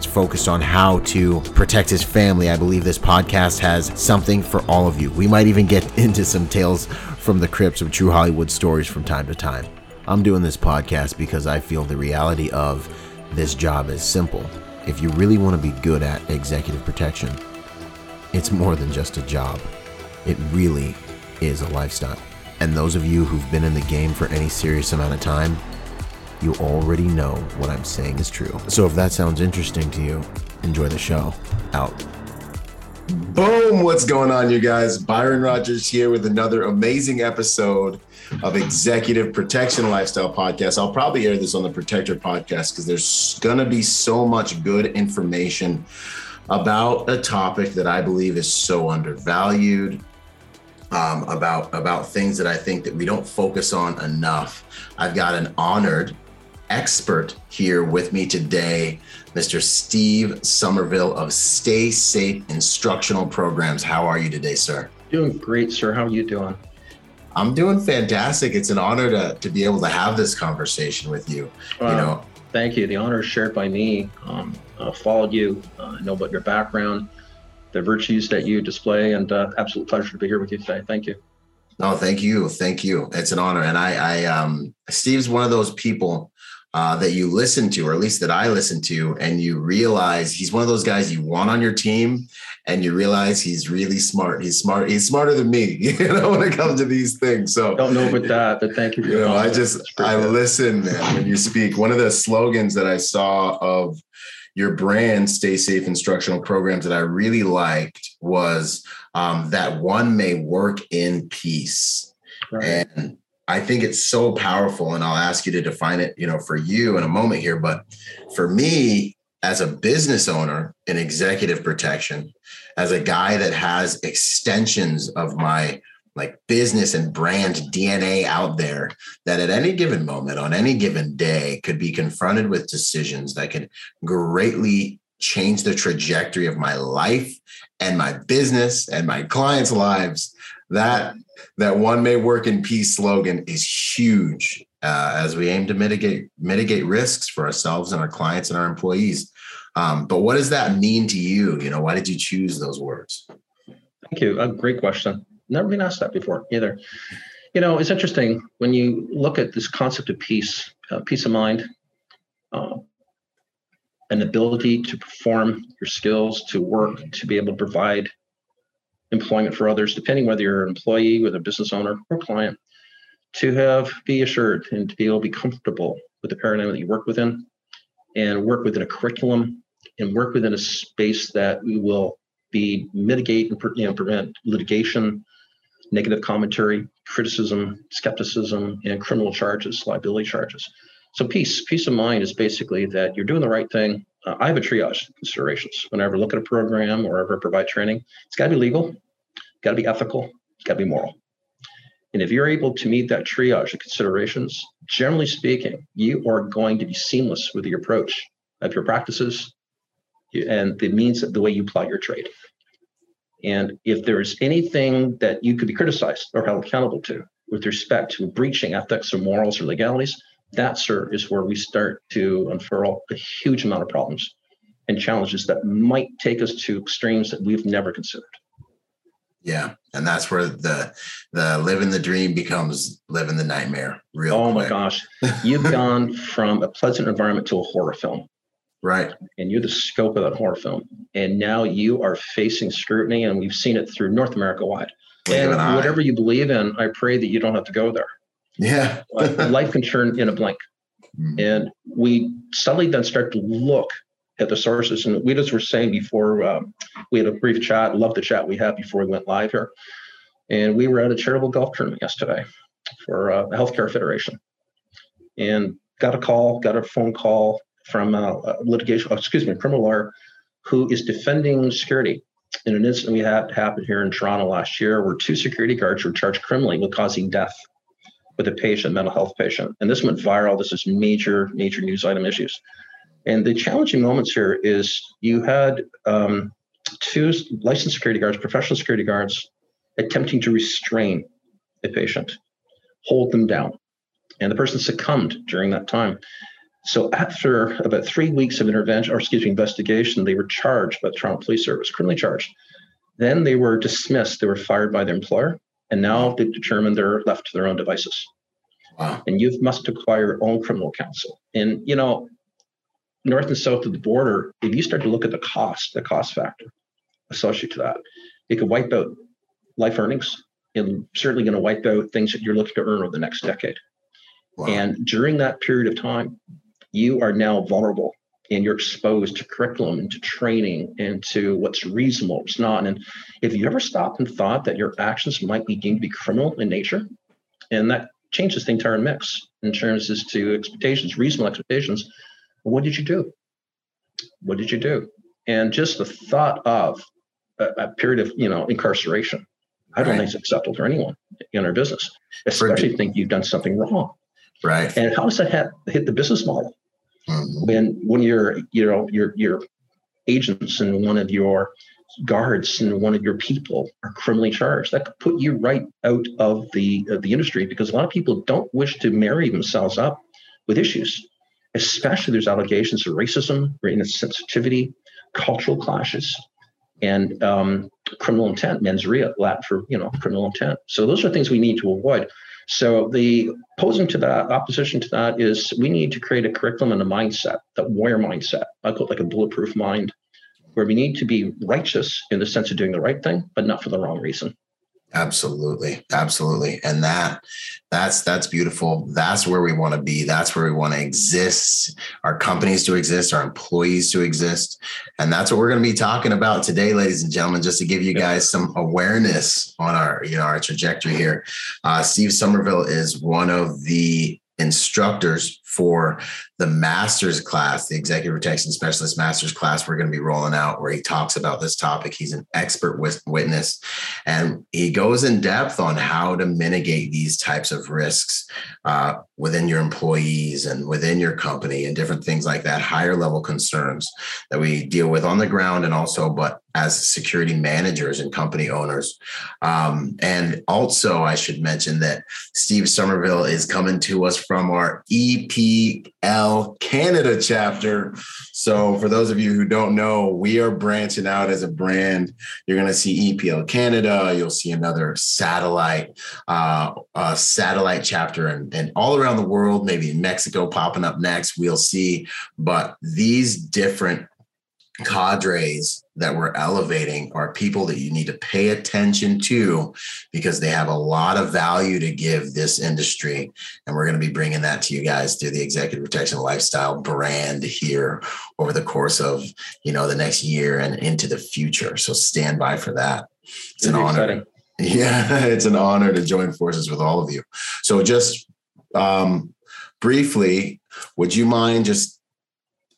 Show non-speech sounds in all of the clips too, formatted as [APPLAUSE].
that's focused on how to protect his family, I believe this podcast has something for all of you. We might even get [LAUGHS] into some tales from the crypts of true Hollywood stories from time to time. I'm doing this podcast because I feel the reality of this job is simple. If you really want to be good at executive protection, it's more than just a job. It really is a lifestyle. And those of you who've been in the game for any serious amount of time, you already know what I'm saying is true. So if that sounds interesting to you, enjoy the show. Out. Boom! What's going on, you guys? Byron Rogers here with another amazing episode of Executive Protection Lifestyle Podcast. I'll probably air this on the Protector Podcast because there's going to be so much good information about a topic that I believe is so undervalued, um, about about things that I think that we don't focus on enough. I've got an honored expert here with me today, Mr. Steve Somerville of Stay Safe Instructional Programs. How are you today, sir? Doing great, sir. How are you doing? I'm doing fantastic. It's an honor to, to be able to have this conversation with you. You know, thank you. The honor is shared by me. Um, I followed you. Uh, know about your background, the virtues that you display, and uh, absolute pleasure to be here with you today. Thank you. No, thank you, thank you. It's an honor, and I, I, um, Steve's one of those people uh, that you listen to, or at least that I listen to, and you realize he's one of those guys you want on your team, and you realize he's really smart. He's smart. He's smarter than me, [LAUGHS] you know, when it comes to these things. So don't know about that, but thank you. you know, I just I listen, man, when you speak. One of the slogans that I saw of your brand, Stay Safe Instructional Programs, that I really liked was um, that one may work in peace. Right. And I think it's so powerful, and I'll ask you to define it, you know, for you in a moment here. But for me, as a business owner in executive protection, as a guy that has extensions of my like business and brand DNA out there that at any given moment on any given day could be confronted with decisions that could greatly change the trajectory of my life and my business and my clients' lives that that one may work in peace slogan is huge uh, as we aim to mitigate mitigate risks for ourselves and our clients and our employees. Um, but what does that mean to you? You know, why did you choose those words? Thank you. A great question. Never been asked that before either. You know, it's interesting when you look at this concept of peace, uh, peace of mind, uh, an ability to perform your skills, to work, to be able to provide employment for others, depending whether you're an employee, whether a business owner or client, to have be assured and to be able to be comfortable with the paradigm that you work within and work within a curriculum and work within a space that we will be mitigate and you know, prevent litigation, negative commentary, criticism, skepticism, and criminal charges, liability charges. So peace, peace of mind is basically that you're doing the right thing. Uh, I have a triage considerations whenever I look at a program or ever provide training. It's got to be legal, got to be ethical, it's got to be moral. And if you're able to meet that triage of considerations, generally speaking, you are going to be seamless with your approach of your practices and the means of the way you apply your trade. And if there's anything that you could be criticized or held accountable to with respect to breaching ethics or morals or legalities, that, sir, is where we start to unfurl a huge amount of problems and challenges that might take us to extremes that we've never considered. Yeah, and that's where the the living the dream becomes living the nightmare. Real. Oh quick. my gosh, [LAUGHS] you've gone from a pleasant environment to a horror film. Right. And you're the scope of that horror film, and now you are facing scrutiny, and we've seen it through North America wide. and whatever you believe in, I pray that you don't have to go there. Yeah. life can turn in a blink. Mm-hmm. And we suddenly then start to look at the sources. And we just were saying before um, we had a brief chat, love the chat we had before we went live here. And we were at a charitable golf tournament yesterday for uh, healthcare federation and got a call, got a phone call from a, litigation, excuse me, criminal lawyer who is defending security in an incident we had happen here in Toronto last year where two security guards were charged criminally with causing death with a patient, mental health patient. And this went viral. This is major, major news item issues. And the challenging moments here is you had um, two licensed security guards, professional security guards, attempting to restrain a patient, hold them down. And the person succumbed during that time. So after about three weeks of intervention, or excuse me, investigation, they were charged by the Toronto Police Service, criminally charged. Then they were dismissed. They were fired by their employer, and now they've determined they're left to their own devices. Wow. And you must acquire your own criminal counsel. And you know, north and south of the border, if you start to look at the cost, the cost factor associated to that, it could wipe out life earnings and certainly going to wipe out things that you're looking to earn over the next decade. Wow. And during that period of time, you are now vulnerable and you're exposed to curriculum and to training and to what's reasonable, what's not. And if you ever stopped and thought that your actions might be deemed to be criminal in nature, and that changes the entire mix in terms as to expectations, reasonable expectations, what did you do? What did you do? And just the thought of a, a period of you know incarceration, I don't right. think it's acceptable for anyone in our business, especially if you think you've done something wrong. Right. And how does that hit the business model? Mm-hmm. When when your you know your your agents and one of your guards and one of your people are criminally charged, that could put you right out of the of the industry because a lot of people don't wish to marry themselves up with issues, especially there's allegations of racism, insensitivity, cultural clashes, and um, criminal intent, mens rea, Latin for you know criminal intent. So those are things we need to avoid. So the opposing to that, opposition to that is we need to create a curriculum and a mindset, that warrior mindset. I call it like a bulletproof mind, where we need to be righteous in the sense of doing the right thing, but not for the wrong reason. Absolutely. Absolutely. And that that's that's beautiful. That's where we want to be. That's where we want to exist. Our companies to exist, our employees to exist. And that's what we're going to be talking about today, ladies and gentlemen, just to give you guys some awareness on our, you know, our trajectory here. Uh, Steve Somerville is one of the instructors for the master's class, the executive protection specialist master's class we're going to be rolling out, where he talks about this topic. He's an expert witness and he goes in depth on how to mitigate these types of risks uh, within your employees and within your company and different things like that, higher level concerns that we deal with on the ground and also, but as security managers and company owners. Um, and also, I should mention that Steve Somerville is coming to us from our EPL Canada chapter. So, for those of you who don't know, we are branching out as a brand. You're going to see EPL Canada. You'll see another satellite, uh, satellite chapter, and, and all around the world. Maybe Mexico popping up next. We'll see. But these different cadres that we're elevating are people that you need to pay attention to because they have a lot of value to give this industry. And we're going to be bringing that to you guys through the executive protection lifestyle brand here over the course of you know the next year and into the future. So stand by for that. It's an honor. exciting. [LAUGHS] yeah it's an honor to join forces with all of you. So just um briefly would you mind just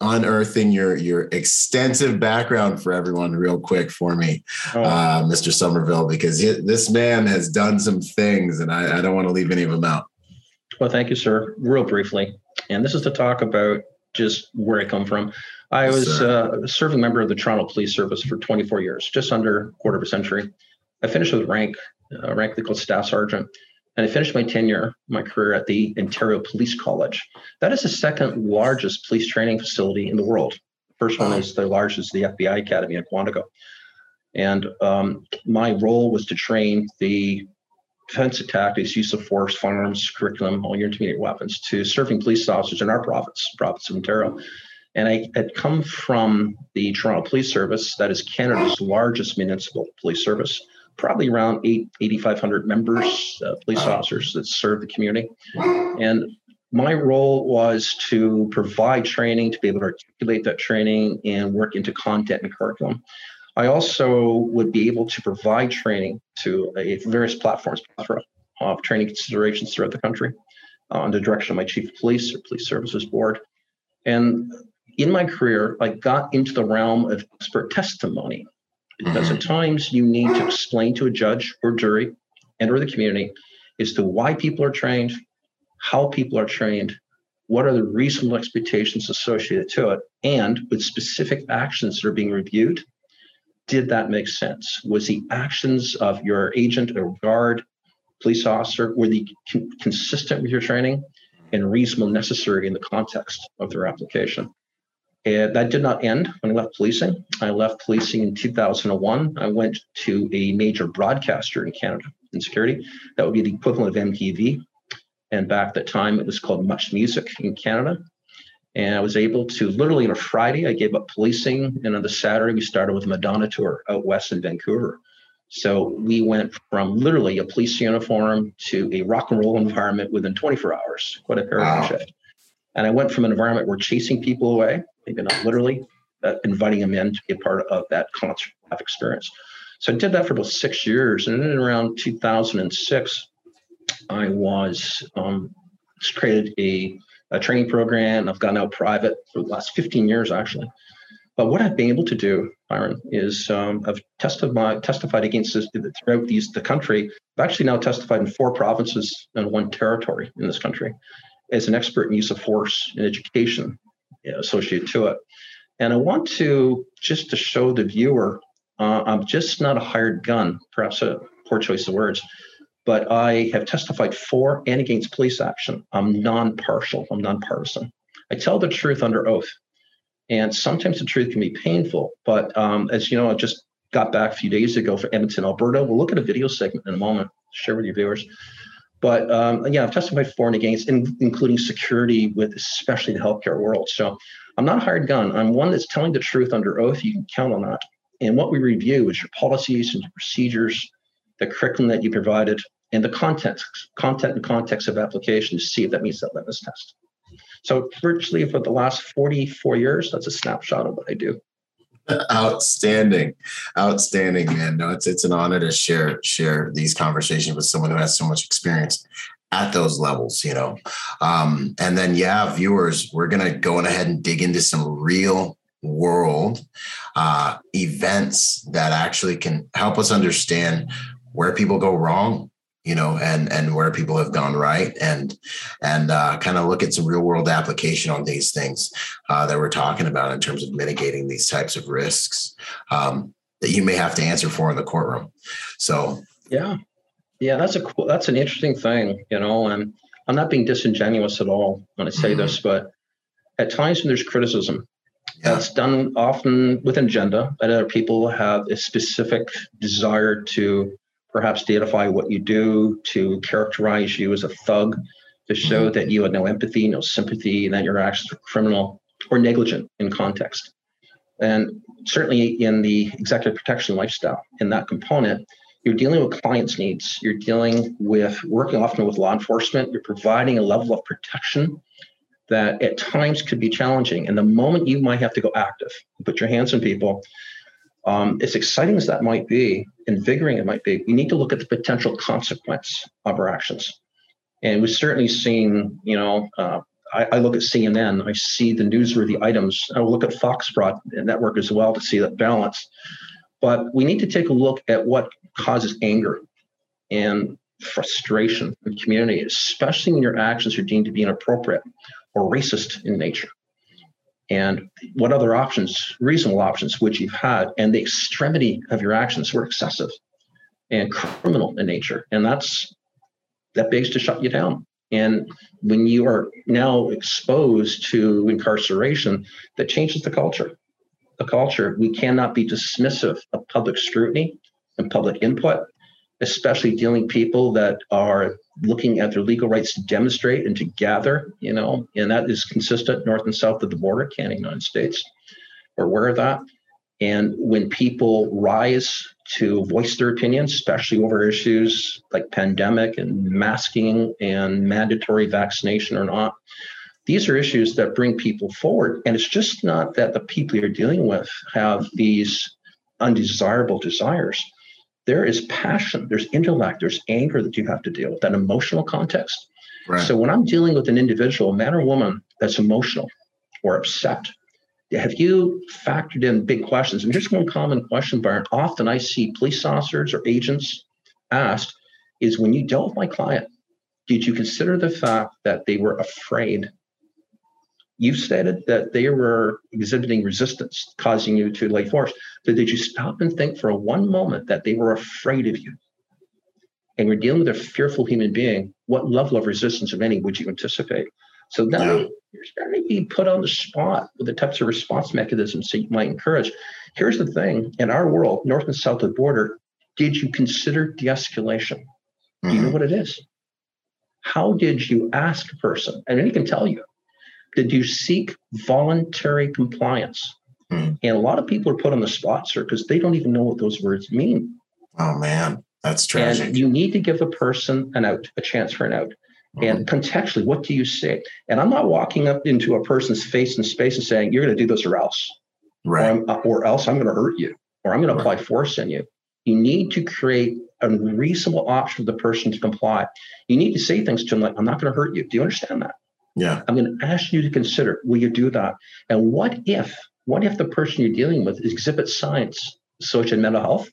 unearthing your your extensive background for everyone real quick for me, oh. uh, Mr. Somerville, because he, this man has done some things, and I, I don't want to leave any of them out. Well, thank you, sir. Real briefly, and this is to talk about just where I come from. I yes, was uh, a serving member of the Toronto Police Service for 24 years, just under a quarter of a century. I finished with rank, uh, rank called staff sergeant. And I finished my tenure, my career at the Ontario Police College. That is the second largest police training facility in the world. First one is the largest, the FBI Academy at Quantico. And um, my role was to train the defensive tactics, use of force, firearms, curriculum, all your intermediate weapons to serving police officers in our province, province of Ontario. And I had come from the Toronto Police Service, that is Canada's largest municipal police service probably around eight, 8,500 members, uh, police officers that serve the community. And my role was to provide training, to be able to articulate that training and work into content and curriculum. I also would be able to provide training to a various platforms, of training considerations throughout the country uh, under direction of my chief of police or police services board. And in my career, I got into the realm of expert testimony because mm-hmm. at times you need to explain to a judge or jury and or the community as to why people are trained, how people are trained, what are the reasonable expectations associated to it, and with specific actions that are being reviewed, did that make sense? Was the actions of your agent or guard, police officer, were they con- consistent with your training and reasonable necessary in the context of their application? And that did not end when I left policing. I left policing in 2001. I went to a major broadcaster in Canada in security. That would be the equivalent of MTV. And back at the time, it was called Much Music in Canada. And I was able to literally on a Friday, I gave up policing. And on the Saturday, we started with a Madonna tour out west in Vancouver. So we went from literally a police uniform to a rock and roll environment within 24 hours. Quite a paradigm wow. shift. And I went from an environment where chasing people away maybe not literally, inviting them in to be a part of that concert experience. So I did that for about six years. And then around 2006, I was um, created a, a training program. I've gone out private for the last 15 years, actually. But what I've been able to do, Byron, is um, I've testified, testified against this throughout these, the country. I've actually now testified in four provinces and one territory in this country as an expert in use of force in education associated to it. And I want to just to show the viewer, uh, I'm just not a hired gun, perhaps a poor choice of words, but I have testified for and against police action. I'm non-partial. I'm non-partisan. I tell the truth under oath, and sometimes the truth can be painful. But um, as you know, I just got back a few days ago for Edmonton, Alberta. We'll look at a video segment in a moment, share with your viewers. But um, yeah, I've testified for and against, in, including security with especially the healthcare world. So I'm not a hired gun. I'm one that's telling the truth under oath. You can count on that. And what we review is your policies and your procedures, the curriculum that you provided, and the context, content and context of application to see if that meets that litmus test. So virtually for the last 44 years, that's a snapshot of what I do. [LAUGHS] Outstanding, outstanding, man. No, it's it's an honor to share share these conversations with someone who has so much experience at those levels, you know. Um, and then, yeah, viewers, we're gonna go ahead and dig into some real world uh, events that actually can help us understand where people go wrong you know, and and where people have gone right, and and uh, kind of look at some real world application on these things uh, that we're talking about in terms of mitigating these types of risks um, that you may have to answer for in the courtroom. So yeah, yeah, that's a cool, that's an interesting thing, you know, and I'm not being disingenuous at all when I say mm-hmm. this, but at times when there's criticism, yeah. That's done often with an agenda, that other people have a specific desire to perhaps deify what you do, to characterize you as a thug, to show mm-hmm. that you had no empathy, no sympathy, and that your actions were criminal or negligent in context. And certainly in the executive protection lifestyle, in that component, you're dealing with clients' needs. You're dealing with working often with law enforcement. You're providing a level of protection that at times could be challenging. And the moment you might have to go active, put your hands on people, um, as exciting as that might be, invigorating it might be, we need to look at the potential consequence of our actions. And we've certainly seen, you know, uh, I, I, look at CNN, I see the newsworthy items. I look at Fox Broad Network as well to see that balance. But we need to take a look at what causes anger and frustration in the community, especially when your actions are deemed to be inappropriate or racist in nature and what other options, reasonable options, which you've had, and the extremity of your actions were excessive and criminal in nature. And that's that begs to shut you down. And when you are now exposed to incarceration, that changes the culture. The culture, we cannot be dismissive of public scrutiny and public input, especially dealing people that are looking at their legal rights to demonstrate and to gather, you know, and that is consistent north and south of the border, Canada, United States. We're aware of that. And when people rise to voice their opinions, especially over issues like pandemic and masking and mandatory vaccination or not, these are issues that bring people forward. And it's just not that the people you're dealing with have these undesirable desires there is passion, there's intellect, there's anger that you have to deal with, that emotional context. Right. So when I'm dealing with an individual, man or woman, that's emotional or upset, have you factored in big questions? And here's one common question, Byron. Often I see police officers or agents asked is when you dealt with my client, did you consider the fact that they were afraid? You stated that they were exhibiting resistance, causing you to lay force. But did you stop and think for one moment that they were afraid of you? And you're dealing with a fearful human being. What level of resistance, if any, would you anticipate? So now yeah. you're starting to be put on the spot with the types of response mechanisms that you might encourage. Here's the thing in our world, north and south of the border, did you consider de escalation? Mm-hmm. Do you know mm-hmm. what it is? How did you ask a person? And he can tell you. Did you seek voluntary compliance? Mm-hmm. And a lot of people are put on the spot, sir, because they don't even know what those words mean. Oh, man. That's tragic. And you need to give a person an out, a chance for an out. Mm-hmm. And contextually, what do you say? And I'm not walking up into a person's face and space and saying, you're going to do this or else. Right. Or, or else I'm going to hurt you or I'm going to apply force on you. You need to create a reasonable option for the person to comply. You need to say things to them like, I'm not going to hurt you. Do you understand that? Yeah. I'm going to ask you to consider, will you do that? And what if, what if the person you're dealing with exhibits signs, social and mental health?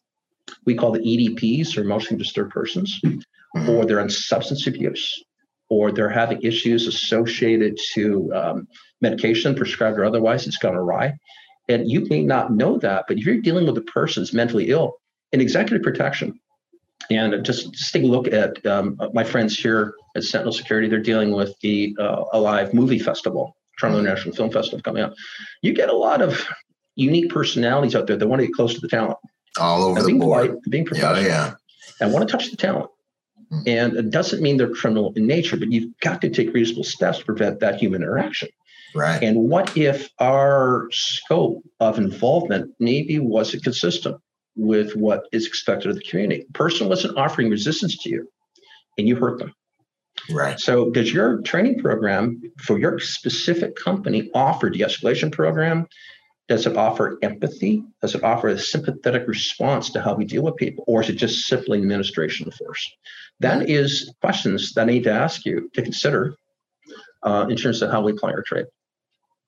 We call the EDPs or emotionally disturbed persons, mm-hmm. or they're on substance abuse, or they're having issues associated to um, medication, prescribed or otherwise, it's gone awry. And you may not know that, but if you're dealing with a person who's mentally ill, in executive protection, and just, just take a look at um, my friends here at Sentinel Security, they're dealing with the uh, Alive Movie Festival, Toronto. International Film Festival coming up. You get a lot of unique personalities out there that want to get close to the talent. All over the board. Polite, being professional. Yeah, yeah. And want to touch the talent. Mm-hmm. And it doesn't mean they're criminal in nature, but you've got to take reasonable steps to prevent that human interaction. Right. And what if our scope of involvement maybe wasn't consistent? With what is expected of the community. The person wasn't offering resistance to you and you hurt them. Right. So does your training program for your specific company offer de-escalation program? Does it offer empathy? Does it offer a sympathetic response to how we deal with people? Or is it just simply administration of force? That is questions that I need to ask you to consider uh, in terms of how we apply our trade.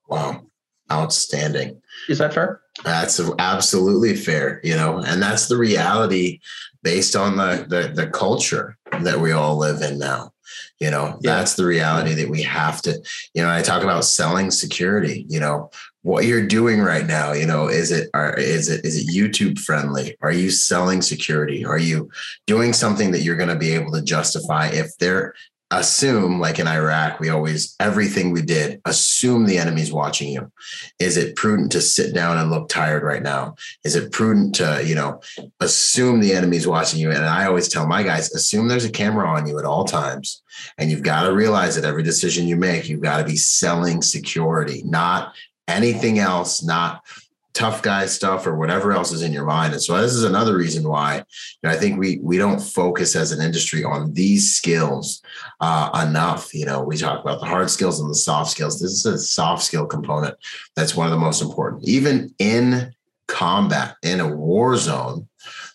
Wow. Outstanding. Is that fair? That's absolutely fair, you know, and that's the reality based on the, the the, culture that we all live in now. You know, yeah. that's the reality that we have to, you know, I talk about selling security, you know, what you're doing right now, you know, is it are, is it is it YouTube friendly? Are you selling security? Are you doing something that you're going to be able to justify if they're assume like in iraq we always everything we did assume the enemy's watching you. Is it prudent to sit down and look tired right now? Is it prudent to you know assume the enemy's watching you? And i always tell my guys assume there's a camera on you at all times. And you've got to realize that every decision you make you've got to be selling security not anything else not tough guy stuff or whatever else is in your mind. And so this is another reason why you know, I think we we don't focus as an industry on these skills uh, enough. You know, we talk about the hard skills and the soft skills. This is a soft skill component that's one of the most important. Even in combat in a war zone,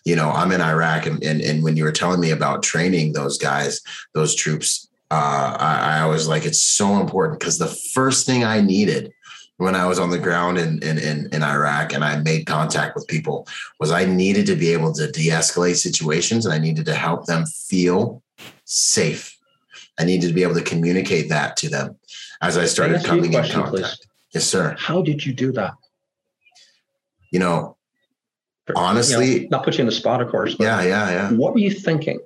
you know, I'm in Iraq, and and, and when you were telling me about training those guys, those troops. Uh, I, I was like, it's so important because the first thing I needed when I was on the ground in, in, in, in, Iraq and I made contact with people was I needed to be able to de-escalate situations and I needed to help them feel safe. I needed to be able to communicate that to them as I started coming in contact. Please. Yes, sir. How did you do that? You know, honestly, you know, not put you in the spot, of course. yeah, yeah, yeah. What were you thinking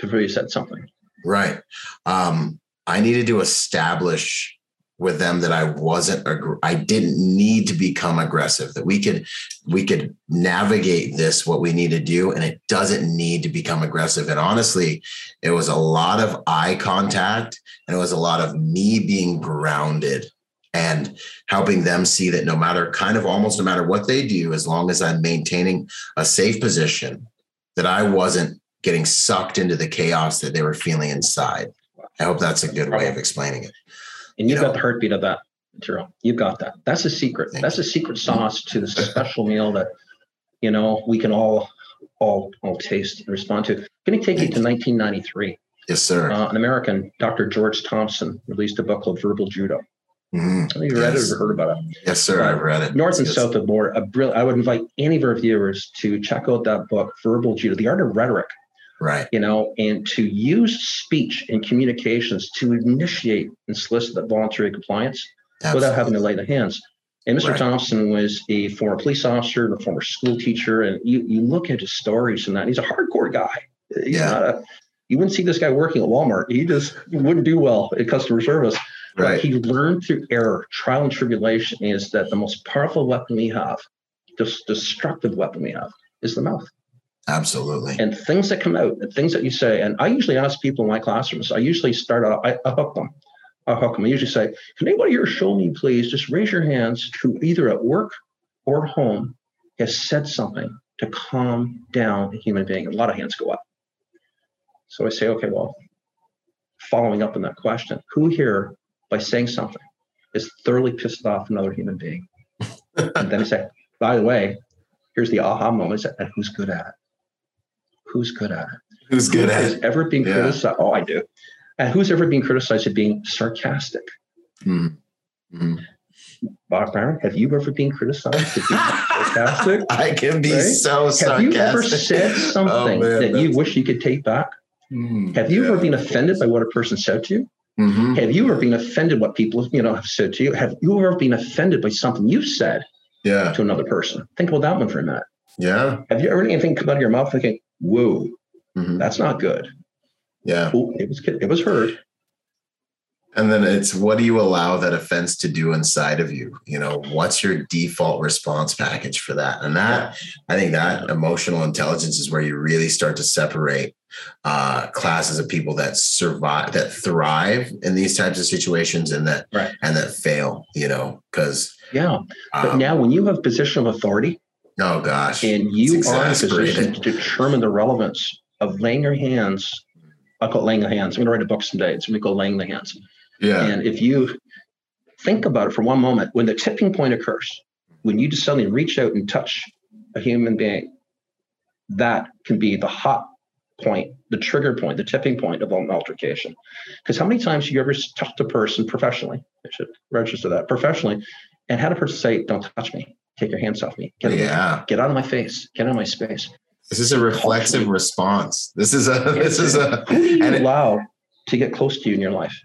before you said something? Right. Um, I needed to establish with them that I wasn't I didn't need to become aggressive that we could we could navigate this what we need to do and it doesn't need to become aggressive. And honestly it was a lot of eye contact and it was a lot of me being grounded and helping them see that no matter kind of almost no matter what they do as long as I'm maintaining a safe position that I wasn't getting sucked into the chaos that they were feeling inside. I hope that's a good way of explaining it and you've you got the heartbeat of that material. You've got that. That's a secret. That's a secret sauce to the special meal that you know we can all all all taste and respond to. I'm going to take you to 1993. Yes, sir. Uh, an American, Dr. George Thompson, released a book called Verbal Judo. Mm-hmm. You read yes. it or heard about it? Yes, sir. I've read it. North and South of Border. A brill- I would invite any of our viewers to check out that book, Verbal Judo, The Art of Rhetoric. Right. You know, and to use speech and communications to initiate and solicit that voluntary compliance Absolutely. without having to lay the hands. And Mr. Right. Thompson was a former police officer and a former school teacher. And you, you look at his stories and that he's a hardcore guy. He's yeah. a, you wouldn't see this guy working at Walmart. He just wouldn't do well in customer service. Right. he learned through error, trial and tribulation is that the most powerful weapon we have, this destructive weapon we have, is the mouth. Absolutely. And things that come out, things that you say, and I usually ask people in my classrooms, I usually start out, I, I hook them. I hook them. I usually say, can anybody here show me, please? Just raise your hands who either at work or home has said something to calm down a human being. a lot of hands go up. So I say, okay, well, following up on that question, who here by saying something is thoroughly pissed off another human being? [LAUGHS] and then I say, by the way, here's the aha moment, and who's good at it? Who's good at it? Who's good Who at it? ever been yeah. criticized? Oh, I do. And who's ever been criticized for being sarcastic? Mm-hmm. Bob Byron, have you ever been criticized for being [LAUGHS] sarcastic? I can be right? so sarcastic. Have you ever said something [LAUGHS] oh, that you wish you could take back? Mm, have you yeah. ever been offended by what a person said to you? Mm-hmm. Have you ever been offended what people you know have said to you? Have you ever been offended by something you said yeah. to another person? Think about that one for a minute. Yeah. Have you ever anything come out of your mouth thinking, whoa, mm-hmm. that's not good. Yeah. Ooh, it was it was heard. And then it's what do you allow that offense to do inside of you? You know, what's your default response package for that? And that, I think that emotional intelligence is where you really start to separate uh, classes of people that survive, that thrive in these types of situations, and that right. and that fail. You know, because yeah. But um, now, when you have position of authority, Oh gosh. And you are in a position to determine the relevance of laying your hands. I call it laying the hands. I'm gonna write a book someday. It's gonna be called laying the hands. Yeah. And if you think about it for one moment, when the tipping point occurs, when you just suddenly reach out and touch a human being, that can be the hot point, the trigger point, the tipping point of an altercation. Because how many times have you ever touched a person professionally? I should register that professionally, and had a person say, "Don't touch me," take your hands off me. Get yeah. Get out of my face. Get out of my space. This is a reflexive response. This is a [LAUGHS] this is a who do you allow to get close to you in your life?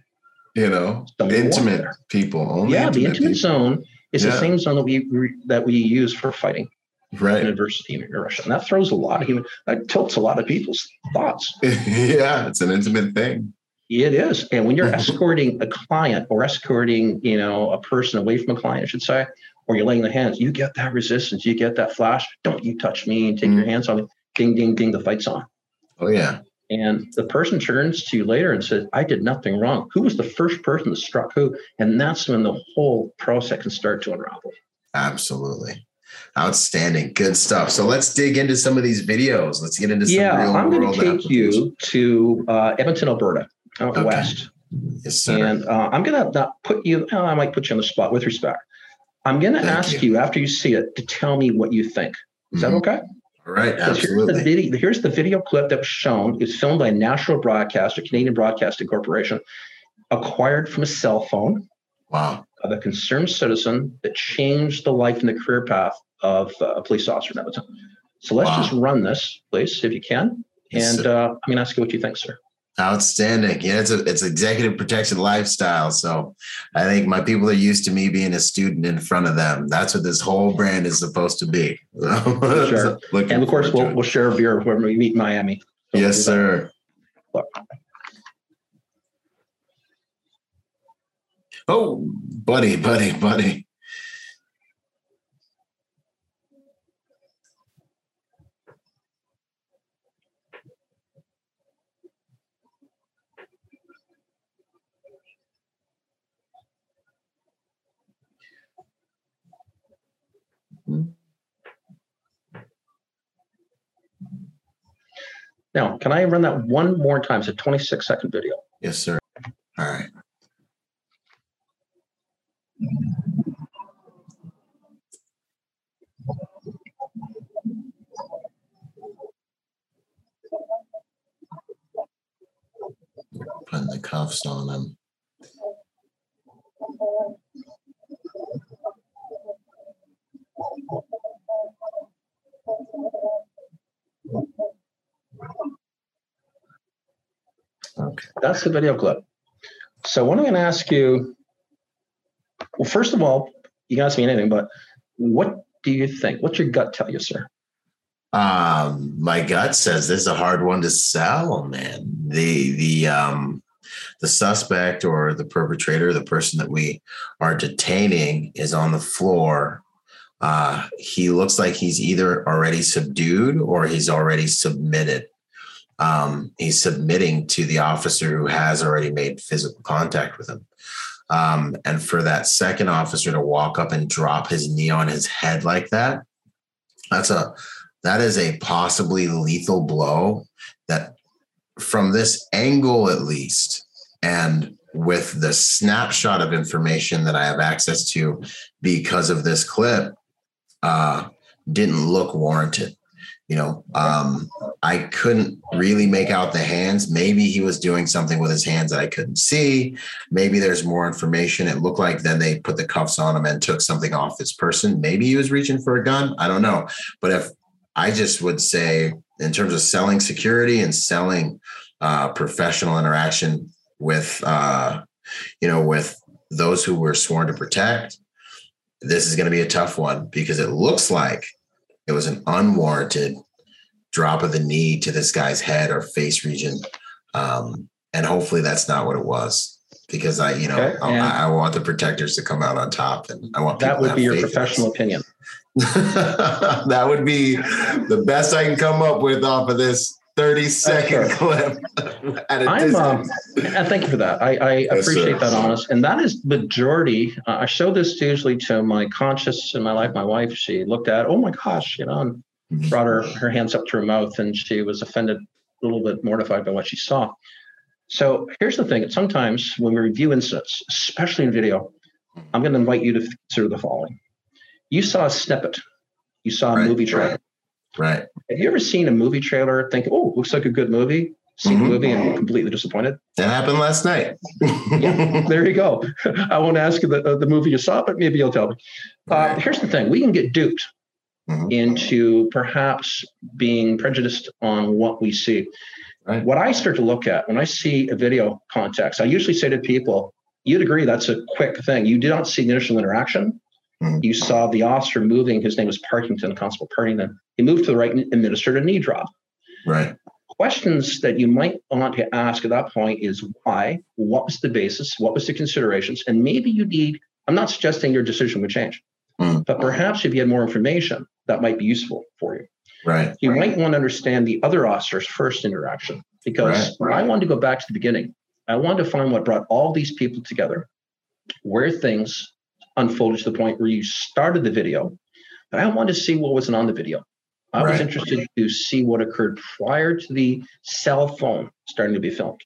You know, intimate people. Only yeah, the intimate people. zone is yeah. the same zone that we that we use for fighting. Right. In adversity in Russia. And that throws a lot of human that tilts a lot of people's thoughts. [LAUGHS] yeah, it's an intimate thing. It is. And when you're [LAUGHS] escorting a client or escorting, you know, a person away from a client, I should say, or you're laying the hands, you get that resistance, you get that flash. Don't you touch me and take mm your hands on me. Ding, ding, ding, the fight's on. Oh, yeah. And the person turns to you later and says, I did nothing wrong. Who was the first person that struck who? And that's when the whole process can start to unravel. Absolutely. Outstanding. Good stuff. So let's dig into some of these videos. Let's get into some yeah, real I'm going to take you to uh, Edmonton, Alberta, out okay. west. Yes, sir. And uh, I'm going to not put you, uh, I might put you on the spot with respect. I'm going to ask you. you. after you see it to tell me what you think. Is mm-hmm. that okay? All right, absolutely. Here's the, video, here's the video clip that was shown. It's filmed by a National Broadcaster, Canadian Broadcasting Corporation, acquired from a cell phone. Wow. Of a concerned citizen that changed the life and the career path of uh, a police officer in Edmonton. So let's wow. just run this, please, if you can. And uh, I'm going to ask you what you think, sir. Outstanding. Yeah, it's a it's executive protection lifestyle. So I think my people are used to me being a student in front of them. That's what this whole brand is supposed to be. [LAUGHS] sure. and of course, we'll, we'll share a beer when we meet in Miami. So yes, sir. Oh, buddy, buddy, buddy. Now, can I run that one more time? It's a 26 second video. Yes, sir. All right. Putting the cuffs on him. Okay, that's the video clip. So what I'm going to ask you, well, first of all, you can ask me anything, but what do you think? What's your gut tell you, sir? Um, my gut says this is a hard one to sell, man. The the um the suspect or the perpetrator, the person that we are detaining, is on the floor uh, he looks like he's either already subdued or he's already submitted. Um, he's submitting to the officer who has already made physical contact with him. Um, and for that second officer to walk up and drop his knee on his head like that, that's a that is a possibly lethal blow that from this angle at least and with the snapshot of information that I have access to because of this clip, uh, didn't look warranted. You know, um, I couldn't really make out the hands. Maybe he was doing something with his hands that I couldn't see. Maybe there's more information. It looked like then they put the cuffs on him and took something off this person. Maybe he was reaching for a gun. I don't know. But if I just would say, in terms of selling security and selling uh, professional interaction with, uh, you know, with those who were sworn to protect, this is going to be a tough one because it looks like it was an unwarranted drop of the knee to this guy's head or face region. Um, and hopefully that's not what it was because I, you know, okay. I, I, want the protectors to come out on top and I want that would be your professional opinion. [LAUGHS] that would be the best I can come up with off of this 30 second clip at a I'm, um, and thank you for that. I, I yes, appreciate sir. that honest. And that is majority. Uh, I show this usually to my conscious in my life. My wife, she looked at, oh my gosh, you know, and mm-hmm. brought her, her hands up to her mouth and she was offended, a little bit mortified by what she saw. So here's the thing. Sometimes when we review incidents, especially in video, I'm going to invite you to consider the following. You saw a snippet. You saw a right, movie trailer. Right. Right. Have you ever seen a movie trailer think, oh, looks like a good movie? Seen mm-hmm. the movie and completely disappointed? That happened last night. yeah, [LAUGHS] there you go. I won't ask you the, uh, the movie you saw, but maybe you'll tell me. Uh, right. Here's the thing we can get duped mm-hmm. into perhaps being prejudiced on what we see. Right. What I start to look at when I see a video context, I usually say to people, you'd agree that's a quick thing. You do not see the initial interaction. Mm-hmm. You saw the officer moving. His name was Partington, Constable Partington. He moved to the right and administered a knee drop. Right. Questions that you might want to ask at that point is why? What was the basis? What was the considerations? And maybe you need, I'm not suggesting your decision would change, mm-hmm. but perhaps if you had more information, that might be useful for you. Right. You right. might want to understand the other officer's first interaction because right. I want to go back to the beginning. I want to find what brought all these people together, where things unfolded to the point where you started the video, but I wanted to see what wasn't on the video. I right. was interested to see what occurred prior to the cell phone starting to be filmed.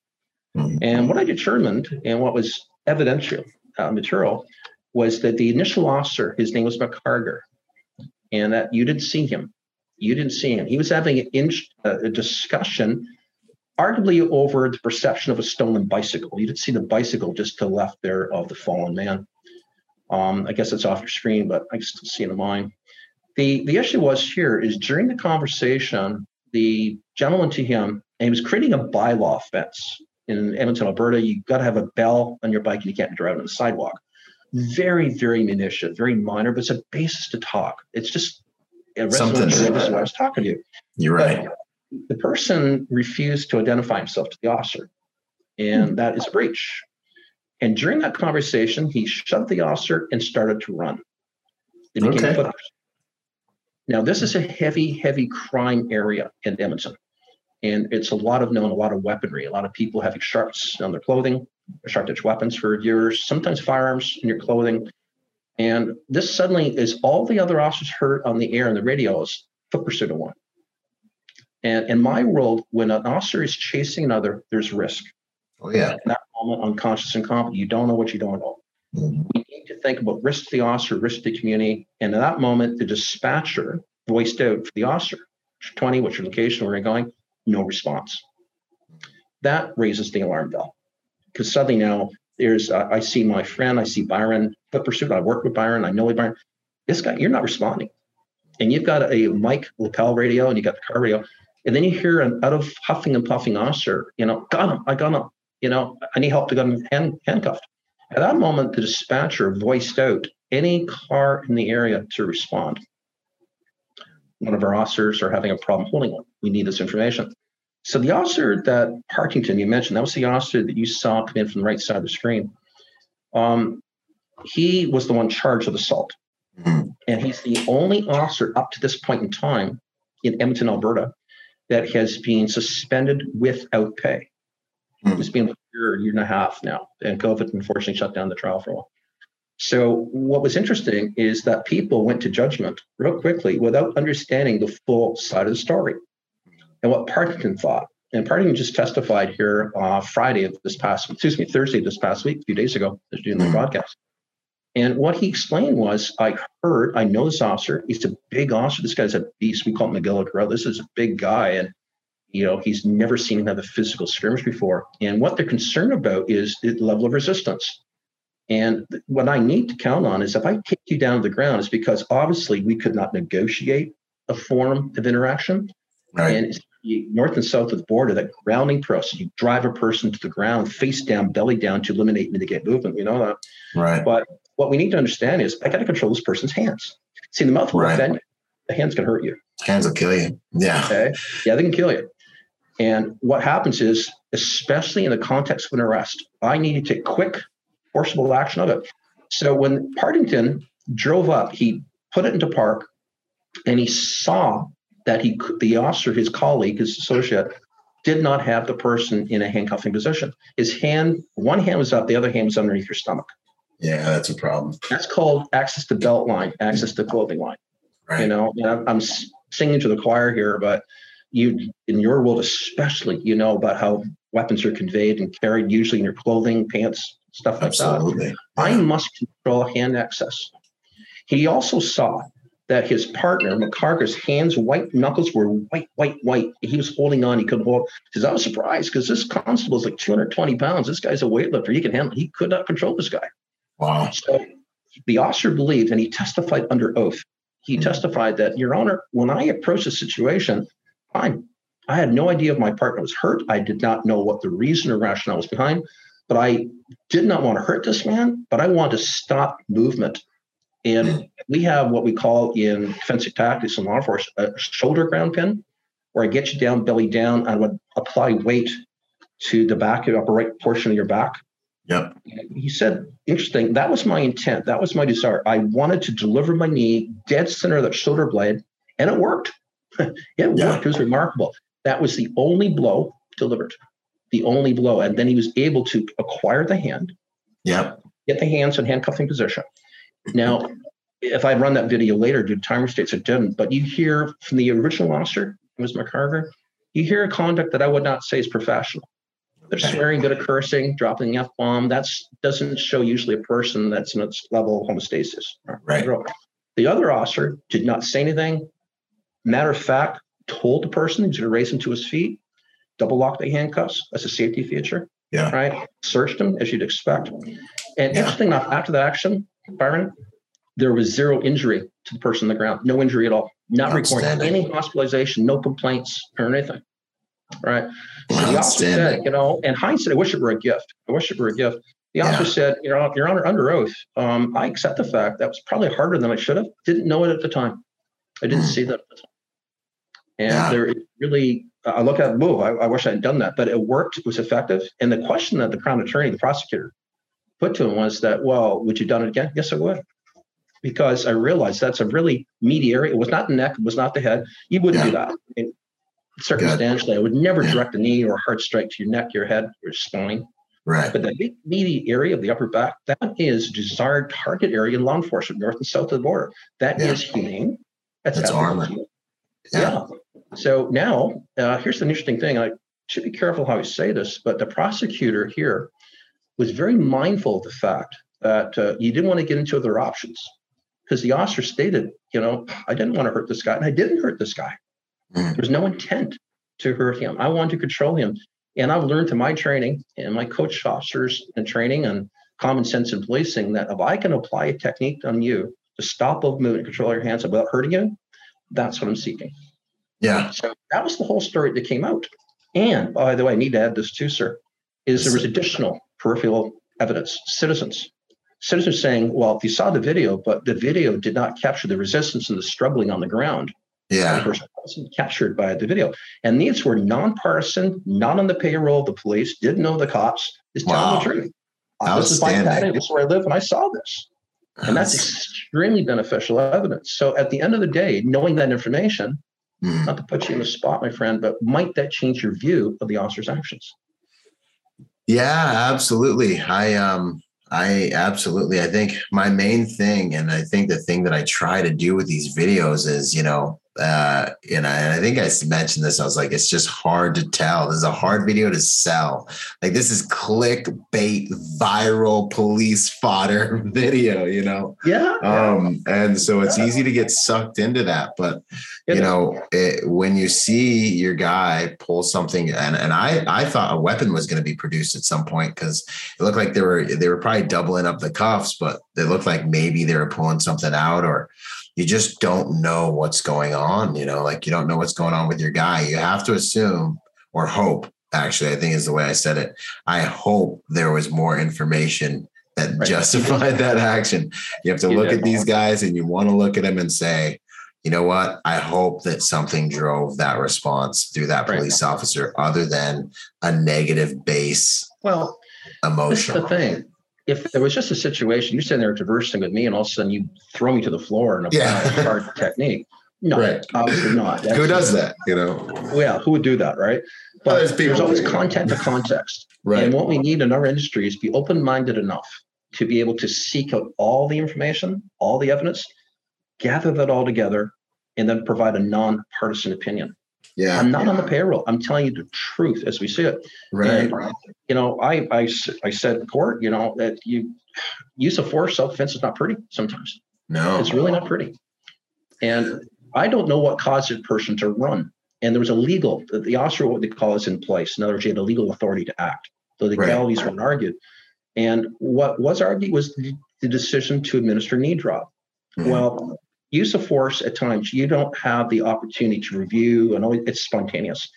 Mm-hmm. And what I determined, and what was evidential uh, material, was that the initial officer, his name was McCarger, and that you didn't see him. You didn't see him. He was having an in, uh, a discussion, arguably over the perception of a stolen bicycle. You didn't see the bicycle just to the left there of the fallen man. Um, I guess it's off your screen, but I can still see it in mine. The, the issue was here is during the conversation, the gentleman to him, and he was creating a bylaw fence in Edmonton, Alberta. You've got to have a bell on your bike and you can't drive on the sidewalk. Very, very minutiae, very minor, but it's a basis to talk. It's just a something. This is why I was talking to you. You're right. But the person refused to identify himself to the officer, and hmm. that is a breach. And during that conversation, he shoved the officer and started to run. They became okay. Now, this is a heavy, heavy crime area in Edmonton. And it's a lot of known, a lot of weaponry, a lot of people having sharps on their clothing, sharp edge weapons for years, sometimes firearms in your clothing. And this suddenly is all the other officers heard on the air and the radio is foot pursuit of one. And in my world, when an officer is chasing another, there's risk. Oh, yeah. In that moment, unconscious and competent, you don't know what you don't know. Mm-hmm. We need to think about risk to the officer, risk to the community. And in that moment, the dispatcher voiced out for the officer 20, what's your location, where are you going? No response. That raises the alarm bell because suddenly now there's, uh, I see my friend, I see Byron, foot pursuit, I work with Byron, I know Byron. This guy, you're not responding. And you've got a mic lapel radio and you got the car radio. And then you hear an out of huffing and puffing officer, you know, got him, I got him. You know, I need help to get him hand, handcuffed. At that moment, the dispatcher voiced out any car in the area to respond. One of our officers are having a problem holding one. We need this information. So the officer that Partington you mentioned, that was the officer that you saw come in from the right side of the screen. Um, he was the one charged with assault. Mm-hmm. And he's the only officer up to this point in time in Edmonton, Alberta, that has been suspended without pay. Mm-hmm. It's been a year, year and a half now, and COVID unfortunately shut down the trial for a while. So what was interesting is that people went to judgment real quickly without understanding the full side of the story and what Partington thought. And Partington just testified here uh, Friday of this past, excuse me, Thursday of this past week, a few days ago, doing the mm-hmm. broadcast. And what he explained was, I heard, I know this officer. He's a big officer. This guy's a beast. We call him McGillicuddy. This is a big guy, and you know he's never seen another physical skirmish before. And what they're concerned about is the level of resistance. And what I need to count on is if I take you down to the ground, is because obviously we could not negotiate a form of interaction. Right. And it's north and south of the border, that grounding process, you drive a person to the ground, face down, belly down to eliminate mitigate movement. You know that. Right. But what we need to understand is I got to control this person's hands. See, the mouth will right. offend you. The hands can hurt you. Hands will kill you. Yeah. Okay. Yeah, they can kill you. And what happens is, especially in the context of an arrest, I need to take quick, forcible action of it. So when Partington drove up, he put it into park and he saw that he the officer, his colleague, his associate, did not have the person in a handcuffing position. His hand, one hand was up, the other hand was underneath your stomach. Yeah, that's a problem. That's called access to belt line, access to clothing line. Right. You know, and I'm singing to the choir here, but you, in your world especially, you know about how weapons are conveyed and carried, usually in your clothing, pants, stuff like that. Absolutely. that. I must control hand access. He also saw that his partner, McCarger's hands, white knuckles were white, white, white. He was holding on. He couldn't hold. Because I was surprised because this constable is like 220 pounds. This guy's a weightlifter. He can handle. He could not control this guy. Wow. So the officer believed, and he testified under oath. He mm-hmm. testified that, Your Honor, when I approached the situation, I, I had no idea if my partner was hurt. I did not know what the reason or rationale was behind, but I did not want to hurt this man, but I wanted to stop movement. And we have what we call in defensive tactics and law enforcement a shoulder ground pin, where I get you down, belly down, and I would apply weight to the back, the upper right portion of your back. Yep. He said, interesting. That was my intent. That was my desire. I wanted to deliver my knee dead center of that shoulder blade, and it worked. It [LAUGHS] yeah. worked. It was remarkable. That was the only blow delivered, the only blow. And then he was able to acquire the hand. Yeah. Get the hands in handcuffing position. Now, if I'd run that video later due to time restraints, it didn't. But you hear from the original officer, Ms. McCarver, you hear a conduct that I would not say is professional. They're swearing, bit of cursing, dropping the f bomb. That doesn't show usually a person that's in its level of homeostasis. Right. The other officer did not say anything. Matter of fact, told the person he was going to raise him to his feet, double lock the handcuffs. That's a safety feature. Yeah. Right. Searched him as you'd expect. And yeah. interesting enough, after that action, Byron, there was zero injury to the person on the ground. No injury at all. Not recording any hospitalization, no complaints or anything right? So the officer said, you know, and hindsight, I wish it were a gift. I wish it were a gift. The officer yeah. said, you know, Your Honor, under oath, um, I accept the fact that was probably harder than I should have. Didn't know it at the time. I didn't see that at the time. And yeah. there really, I look at, whoa, I, I wish I had done that, but it worked. It was effective. And the question that the Crown Attorney, the prosecutor, put to him was that, well, would you done it again? Yes, I would. Because I realized that's a really meaty area. It was not the neck, it was not the head. You wouldn't yeah. do that. And circumstantially. I would never yeah. direct a knee or a hard strike to your neck, your head, your spine. Right. But the big meaty area of the upper back, that is desired target area in law enforcement, north and south of the border. That yeah. is humane. That's, That's armor. Yeah. yeah. So now, uh, here's the interesting thing. I should be careful how I say this, but the prosecutor here was very mindful of the fact that uh, you didn't want to get into other options because the officer stated, you know, I didn't want to hurt this guy, and I didn't hurt this guy. Mm. There's no intent to hurt him. I want to control him. And I've learned through my training and my coach officers and training and common sense in policing that if I can apply a technique on you to stop of movement and control your hands without hurting you, that's what I'm seeking. Yeah. So that was the whole story that came out. And by the way, I need to add this too, sir. is there was additional peripheral evidence, citizens. Citizens saying, well, if you saw the video, but the video did not capture the resistance and the struggling on the ground. Yeah. wasn't captured by the video. And these were nonpartisan, not on the payroll of the police, didn't know the cops, wow. telling the truth. This is my daddy, this is where I live, and I saw this. And that's extremely beneficial evidence. So at the end of the day, knowing that information, mm. not to put you in the spot, my friend, but might that change your view of the officer's actions? Yeah, absolutely. I um I absolutely I think my main thing and I think the thing that I try to do with these videos is, you know, uh, and I, and I think I mentioned this. I was like, it's just hard to tell. This is a hard video to sell. Like this is clickbait, viral police fodder [LAUGHS] video. You know. Yeah. Um, and so it's easy to get sucked into that. But you know, it, when you see your guy pull something, and and I I thought a weapon was going to be produced at some point because it looked like they were they were probably doubling up the cuffs, but it looked like maybe they were pulling something out or you just don't know what's going on. You know, like you don't know what's going on with your guy. You have to assume or hope, actually, I think is the way I said it. I hope there was more information that right. justified [LAUGHS] that action. You have to look at these guys and you want to look at them and say, you know what? I hope that something drove that response through that police right. officer other than a negative base. Well, emotion. That's the thing if there was just a situation, you're sitting there conversing with me, and all of a sudden you throw me to the floor and apply yeah. a [LAUGHS] hard technique. No, right. obviously not. That's, who does that? You know. Yeah, who would do that, right? But there's, there's always content to context. right. And what we need in our industry is be open-minded enough to be able to seek out all the information, all the evidence, gather that all together, and then provide a non-partisan opinion. Yeah. I'm not yeah. on the payroll. I'm telling you the truth as we see it. Right. And, you know, I, I, I said court, you know, that you use of force, self defense is not pretty sometimes. No. It's really not pretty. And I don't know what caused a person to run. And there was a legal, the officer, what they call is in place. In other words, he had a legal authority to act. Though the legalities right. weren't argued. And what was argued was the, the decision to administer knee drop. Mm-hmm. Well, use of force at times you don't have the opportunity to review and it's spontaneous.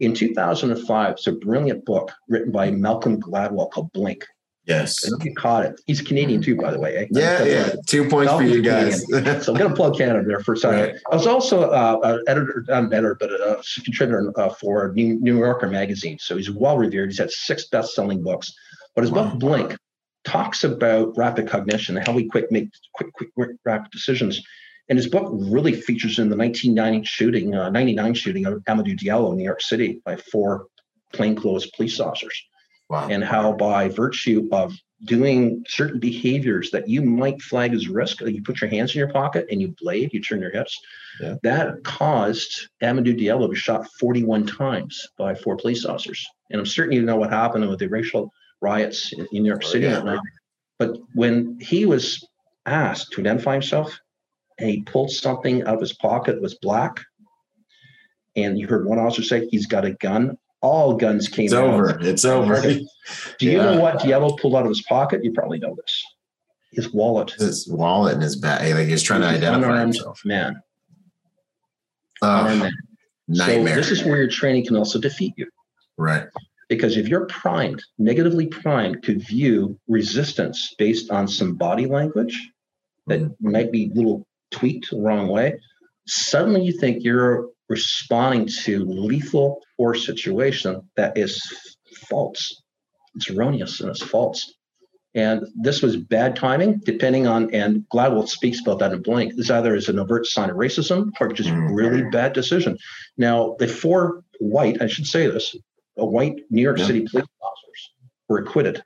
In 2005 it's a brilliant book written by malcolm gladwell called blink. Yes. You caught it. He's canadian too by the way eh? yeah yeah. two points Malcolm's for you guys. So i'm going to plug canada there for a second. Right. i was also uh, an editor not an editor but a, contributor uh, for new, new yorker magazine. So he's well revered. He's had six best-selling books. But his wow. book blink talks about rapid cognition and how we quick make quick, quick, quick rapid decisions and his book really features in the 1990 shooting, uh, 99 shooting of Amadou Diallo in New York City by four plainclothes police officers. Wow. And how by virtue of doing certain behaviors that you might flag as risk, you put your hands in your pocket and you blade, you turn your hips, yeah. that caused Amadou Diallo to be shot 41 times by four police officers. And I'm certain you know what happened with the racial riots in, New York oh, City oh, yeah. that night. But when he was asked to identify himself, and he pulled something out of his pocket that was black. And you heard one officer say, he's got a gun. All guns came it's out. over. It's over. Do you yeah. know what Diallo pulled out of his pocket? You probably know this. His wallet. His wallet in his bag. Like he's trying to identify himself. Man. Uh, man. Nightmare. So this is where your training can also defeat you. Right. Because if you're primed, negatively primed to view resistance based on some body language that mm-hmm. might be little tweaked the wrong way, suddenly you think you're responding to lethal or situation that is false. It's erroneous and it's false. And this was bad timing, depending on, and Gladwell speaks about that in Blink. This either is an overt sign of racism or just mm-hmm. really bad decision. Now, the four white, I should say this, a white New York yeah. City police officers were acquitted,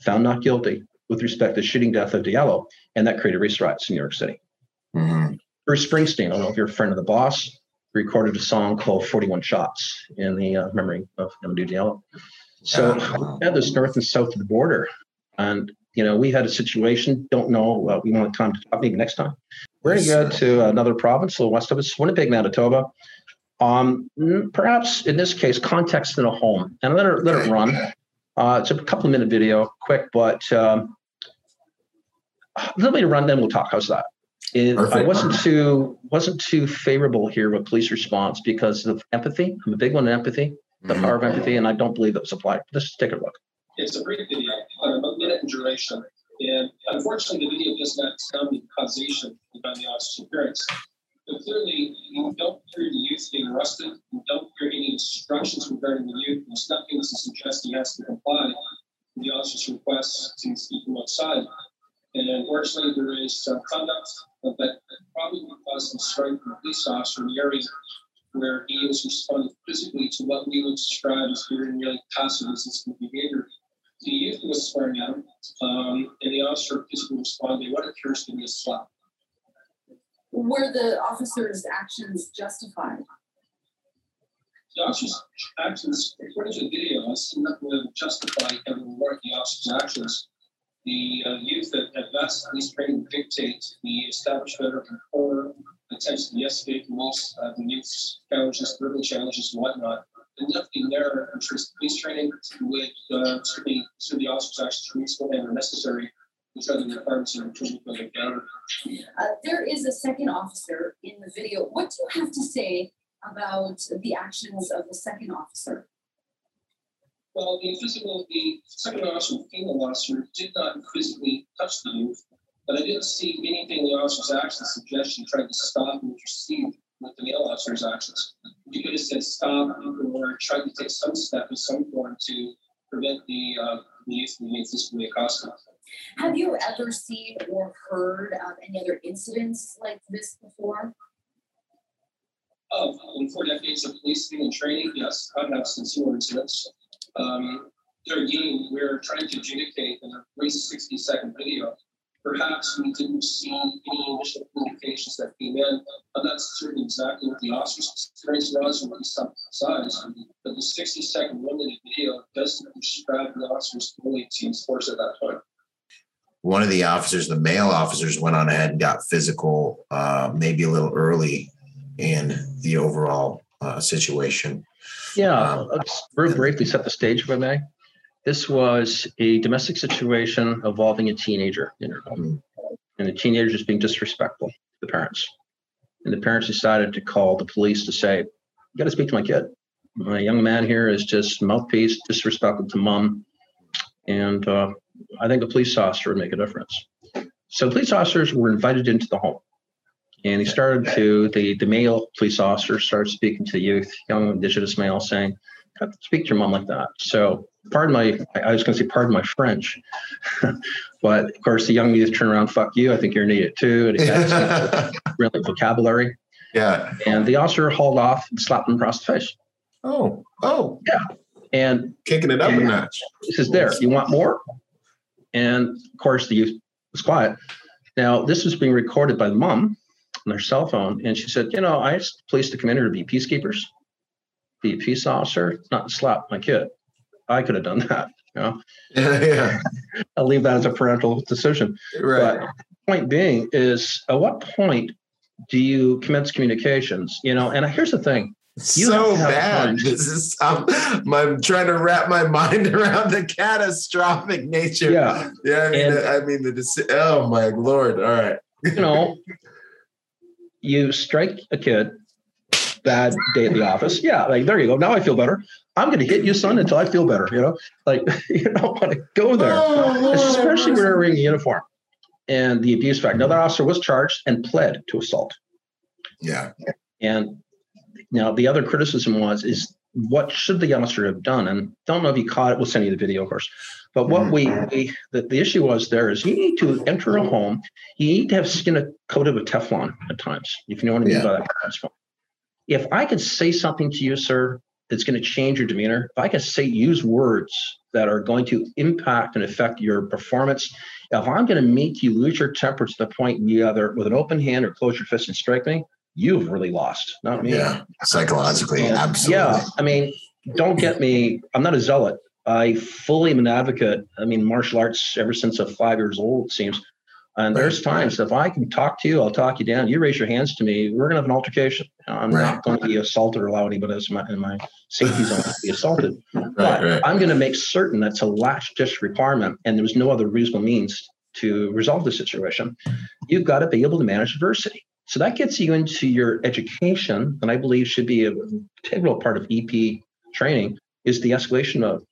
found not guilty with respect to shooting death of Diallo, and that created race riots in New York City. Mm-hmm. Bruce Springsteen, I don't know if you're a friend of the boss, recorded a song called 41 Shots in the uh, memory of Amadou Diallo. So we had this north and south of the border. And, you know, we had a situation, don't know, uh, we want time to talk maybe next time. We're going to go to another province, a little west of us, Winnipeg, Manitoba. Um, perhaps in this case, context in a home. And let it, let it run. Uh, it's a couple of minute video, quick, but um, let me run, then we'll talk. How's that? It, I wasn't too wasn't too favorable here with police response because of empathy. I'm a big one in empathy. the mm-hmm. power of empathy, and I don't believe it was applied. Let's take a look. It's a brief video, about a minute in duration. And unfortunately, the video does not tell me causation behind the officer's appearance. But clearly, you don't hear the youth being arrested. You don't hear any instructions regarding the youth. There's nothing to suggest he has to comply with the officer's request to speak from outside. And unfortunately, there is some conduct that probably would cause some strife from the police officer in the area where he was responding physically to what we would describe as very nearly passive resistant behavior. The youth was swearing at him, um, and the officer physically responded what appears to be a slap. Were the officer's actions justified? The officer's actions, according to the video, I see nothing to justify and warrant the officer's actions. The uh, youth at, at best, police training dictate the establishment of rapport, attempts to de-escalate most of the youth's challenges, verbal challenges, and whatnot. And nothing there in terms of police training would uh, so the officer's actions reasonable and necessary which are the of the. Uh, there is a second officer in the video. What do you have to say about the actions of the second officer? Well, the physical, the second officer, the female officer, did not physically touch the youth, but I didn't see anything in the officer's actions suggest she tried to stop and intercede with the male officer's actions. You could have said stop or tried to take some step of some form to prevent the, uh, the youth from being physically accosted. Have you ever seen or heard of any other incidents like this before? Oh, in four decades of policing and training, yes, I have seen similar incidents. Um, there again, we're trying to adjudicate in a brief 60 second video. Perhaps we didn't see any initial communications that came in. I'm not certain exactly what the officer's experience was or what he saw size, but the 60 second minute video doesn't describe the officer's ability to force at that point. point one of the officers, the male officers, went on ahead and got physical, uh, maybe a little early in the overall uh, situation. Yeah, um, let's very briefly set the stage, if I may. This was a domestic situation involving a teenager in her home, mm-hmm. and the teenager is being disrespectful to the parents. And the parents decided to call the police to say, "You got to speak to my kid. My young man here is just mouthpiece, disrespectful to mom, and uh, I think a police officer would make a difference. So police officers were invited into the home. And he started to, the, the male police officer started speaking to the youth, young indigenous male, saying, speak to your mom like that. So pardon my, I was going to say pardon my French, [LAUGHS] but of course the young youth turn around, fuck you. I think you're an idiot too. And he had [LAUGHS] really vocabulary. Yeah. And the officer hauled off and slapped him across the face. Oh, oh. Yeah. And kicking it up a notch. This is there. You want more? And of course, the youth was quiet. Now, this was being recorded by the mom on her cell phone. And she said, You know, I asked the police to come in here to be peacekeepers, be a peace officer, not slap my kid. I could have done that. You know? [LAUGHS] Yeah, yeah. I'll leave that as a parental decision. Right. But point being is at what point do you commence communications? You know, and here's the thing you so bad. This is I'm, I'm trying to wrap my [LAUGHS] mind around the catastrophic nature. Yeah, yeah. I mean, the, I mean the. Oh my lord! All right. you know, [LAUGHS] you strike a kid. Bad day at the office. Yeah, like there you go. Now I feel better. I'm going to hit you, son, until I feel better. You know, like [LAUGHS] you don't want to go there, oh, especially when you're wearing a uniform and the abuse factor. Now that officer was charged and pled to assault. Yeah. And now, the other criticism was is what should the officer have done? And don't know if you caught it. We'll send you the video, of course. But what mm-hmm. we, we the, the issue was there is you need to enter a home. You need to have skin coated with Teflon at times, if you know what I mean yeah. by that. That's fine. If I could say something to you, sir, that's going to change your demeanor, if I could say use words that are going to impact and affect your performance, if I'm going to make you lose your temper to the point you either with an open hand or close your fist and strike me, you've really lost, not me. Yeah, psychologically, and, absolutely. Yeah, I mean, don't get me. I'm not a zealot. I fully am an advocate. I mean, martial arts ever since I'm five years old, it seems. And right. there's times if I can talk to you, I'll talk you down. You raise your hands to me, we're gonna have an altercation. I'm right. not going to be assaulted or allow anybody else in my, in my safety zone to be assaulted. [LAUGHS] right, but I'm going to make certain that's a latch dish requirement, and there's no other reasonable means to resolve the situation. You've got to be able to manage adversity. So that gets you into your education, and I believe should be a integral part of EP training is the escalation mode.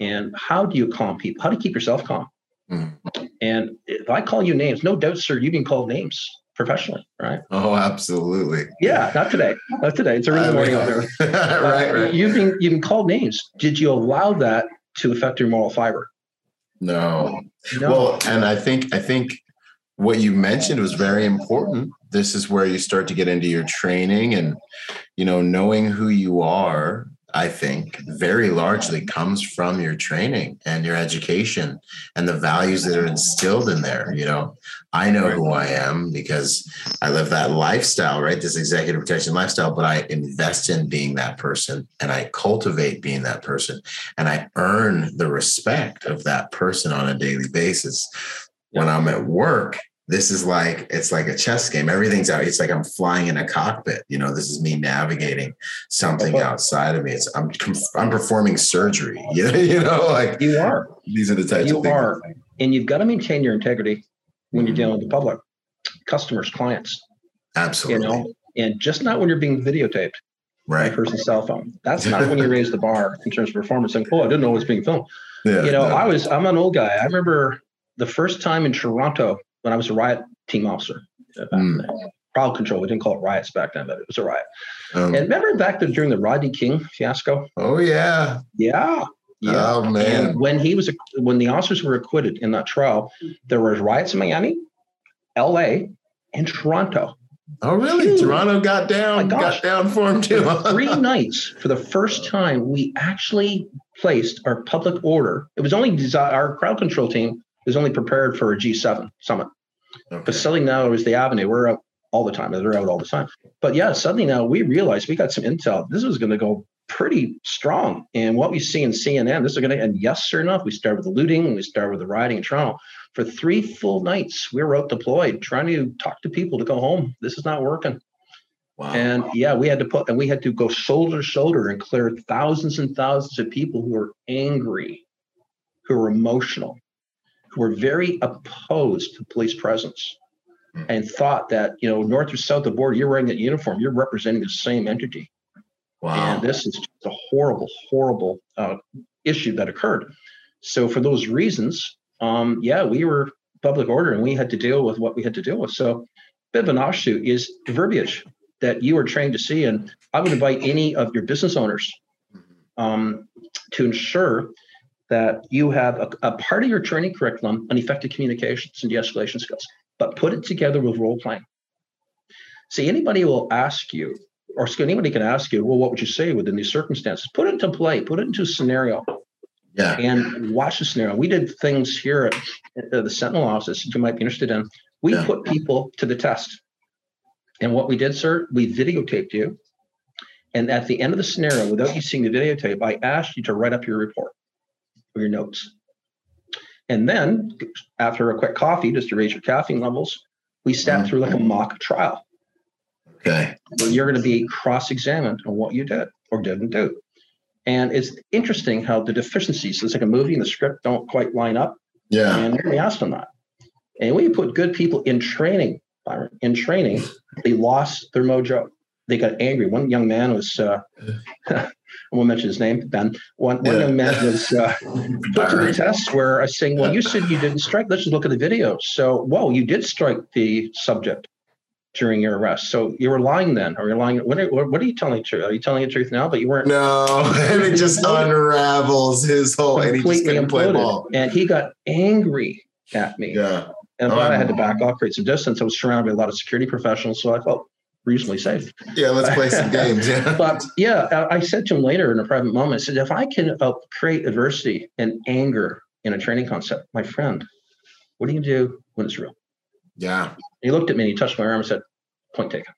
And how do you calm people? How do you keep yourself calm? Mm. And if I call you names, no doubt, sir, you've been called names professionally, right? Oh, absolutely. Yeah, not today. Not today. It's early morning out there. [LAUGHS] right, right. You've been you've been called names. Did you allow that to affect your moral fiber? No. no. Well, and I think I think what you mentioned was very important. This is where you start to get into your training and you know knowing who you are I think, very largely comes from your training and your education and the values that are instilled in there. You know, I know who I am because I live that lifestyle, right? This executive protection lifestyle, but I invest in being that person and I cultivate being that person and I earn the respect of that person on a daily basis. When I'm at work, this is like it's like a chess game. Everything's out. It's like i'm flying in a cockpit. You know this is me navigating something outside of me. It's i'm i'm performing surgery. [LAUGHS] You know, you know like you are. these are the types you of things are. and you've got to maintain your integrity when you're mm-hmm. dealing with the public customers clients absolutely you know and just not when you're being videotaped right. person's cell phone. That's not when you [LAUGHS] raise the bar in terms of performance and oh i didn't know it was being filmed. Yeah, you know i was i'm an old guy. I remember the first time in toronto when I was a riot team officer. Mm. Crowd control. We didn't call it riots back then, but it was a riot. Um, and remember back there during the Rodney King fiasco? Oh yeah. Yeah. Yeah. Oh man. And when he was when the officers were acquitted in that trial, there were riots in Miami, LA, and Toronto. Oh really? Dude, Toronto got down, got down for him too. three [LAUGHS] nights for the first time, we actually placed our public order. It was only our crowd control team is only prepared for a G7 summit. Okay. But suddenly now is the avenue. We're out all the time. They're out all the time. But yeah, suddenly now we realized we got some intel. This is going to go pretty strong. And what we see in CNN, this is going to, and yes, sure enough, we start with the looting, we start with the rioting in Toronto. For three full nights, we were out deployed trying to talk to people to go home. This is not working. Wow. And yeah, we had to put, and we had to go shoulder to shoulder and clear thousands and thousands of people who were angry, who were emotional, who were very opposed to police presence hmm. and thought that, you know, north or south of the border, you're wearing that uniform, you're representing the same entity. Wow. And this is just a horrible, horrible uh, issue that occurred. So for those reasons, um, yeah, we were public order and we had to deal with what we had to deal with. So bit of an offshoot is verbiage that you are trained to see. And I would invite any of your business owners mm-hmm. um, to ensure that you have a, a part of your training curriculum on effective communications and de-escalation skills, but put it together with role playing. See, anybody will ask you, or anybody can ask you, well, what would you say within these circumstances? Put it into play, put it into a scenario. Yeah. And watch the scenario. We did things here at the Sentinel office that you might be interested in. We yeah. put people to the test. And what we did, sir, we videotaped you. And at the end of the scenario, without you seeing the videotape, I asked you to write up your report your notes. And then after a quick coffee, just to raise your caffeine levels, we sat through like a mock trial. Okay. Where you're going to be cross-examined on what you did or didn't do. And it's interesting how the deficiencies, it's like a movie and the script don't quite line up. Yeah. And we asked them that. And when you put good people in training, in training, they lost their mojo. They got angry. One young man was uh, [LAUGHS] I won't mention his name, Ben. One, one yeah. young man was uh, put to the test where I was saying, well, you said you didn't strike. Let's just look at the video. So, whoa, you did strike the subject during your arrest. So you were lying then, or you're lying. What are, what are you telling the truth? Are you telling the truth now? But you weren't. No, [LAUGHS] and it just unravels his whole, and he just couldn't play ball. And he got angry at me. Yeah. And um, I had to back off, create some distance. I was surrounded by a lot of security professionals, so I felt reasonably safe. Yeah, let's play some [LAUGHS] games. Yeah. but yeah, I said to him later in a private moment, I said, if I can uh, create adversity and anger in a training concept, my friend, what do you do when it's real? Yeah. He looked at me and he touched my arm and said, point taken.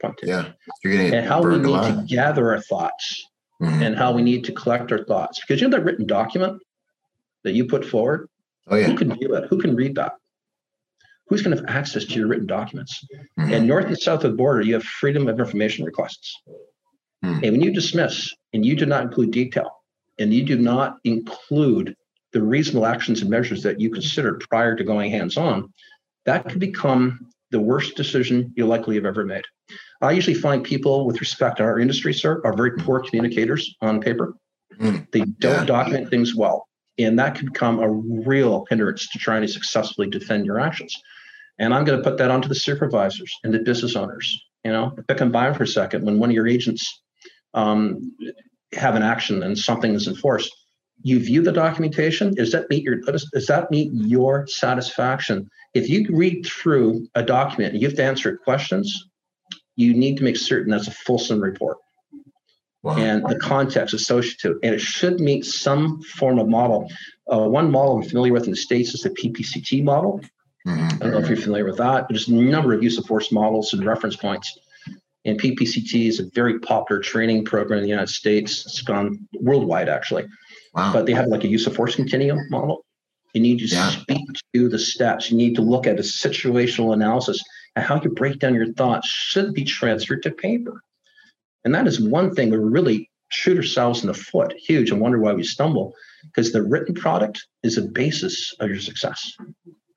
Point taken. Yeah. You're getting and how we need to gather our thoughts mm-hmm. and how we need to collect our thoughts. Because you know that written document that you put forward? Oh, yeah. Who can view it? Who can read that? Who's going to have access to your written documents? Mm-hmm. And north and south of the border, you have freedom of information requests. Mm-hmm. And when you dismiss and you do not include detail and you do not include the reasonable actions and measures that you considered prior to going hands on, that could become the worst decision you likely have ever made. I usually find people with respect to our industry, sir, are very poor communicators on paper. Mm. They don't yeah. document things well. And that can become a real hindrance to trying to successfully defend your actions. And I'm going to put that onto the supervisors and the business owners. You know, pick and buy for a second. When one of your agents um, have an action and something is enforced, you view the documentation. Does that meet your does that meet your satisfaction? If you read through a document and you have to answer questions, you need to make certain that's a fulsome report. And the context associated to it. And it should meet some form of model. Uh, one model I'm familiar with in the States is the PPCT model. Mm-hmm. I don't know if you're familiar with that. But there's a number of use of force models and reference points. And PPCT is a very popular training program in the United States. It's gone worldwide, actually. Wow. But they have like a use of force continuum model. You need to yeah. speak to the steps. You need to look at a situational analysis and how you break down your thoughts should be transferred to paper. And that is one thing we really shoot ourselves in the foot huge and wonder why we stumble because the written product is the basis of your success.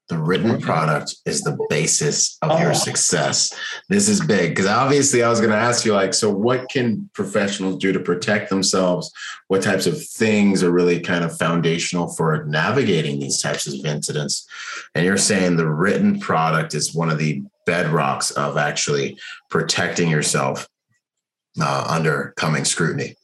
The written product is the basis of oh. your success. This is big because obviously I was going to ask you, like, so what can professionals do to protect themselves? What types of things are really kind of foundational for navigating these types of incidents? And you're saying the written product is one of the bedrocks of actually protecting yourself uh, under coming scrutiny.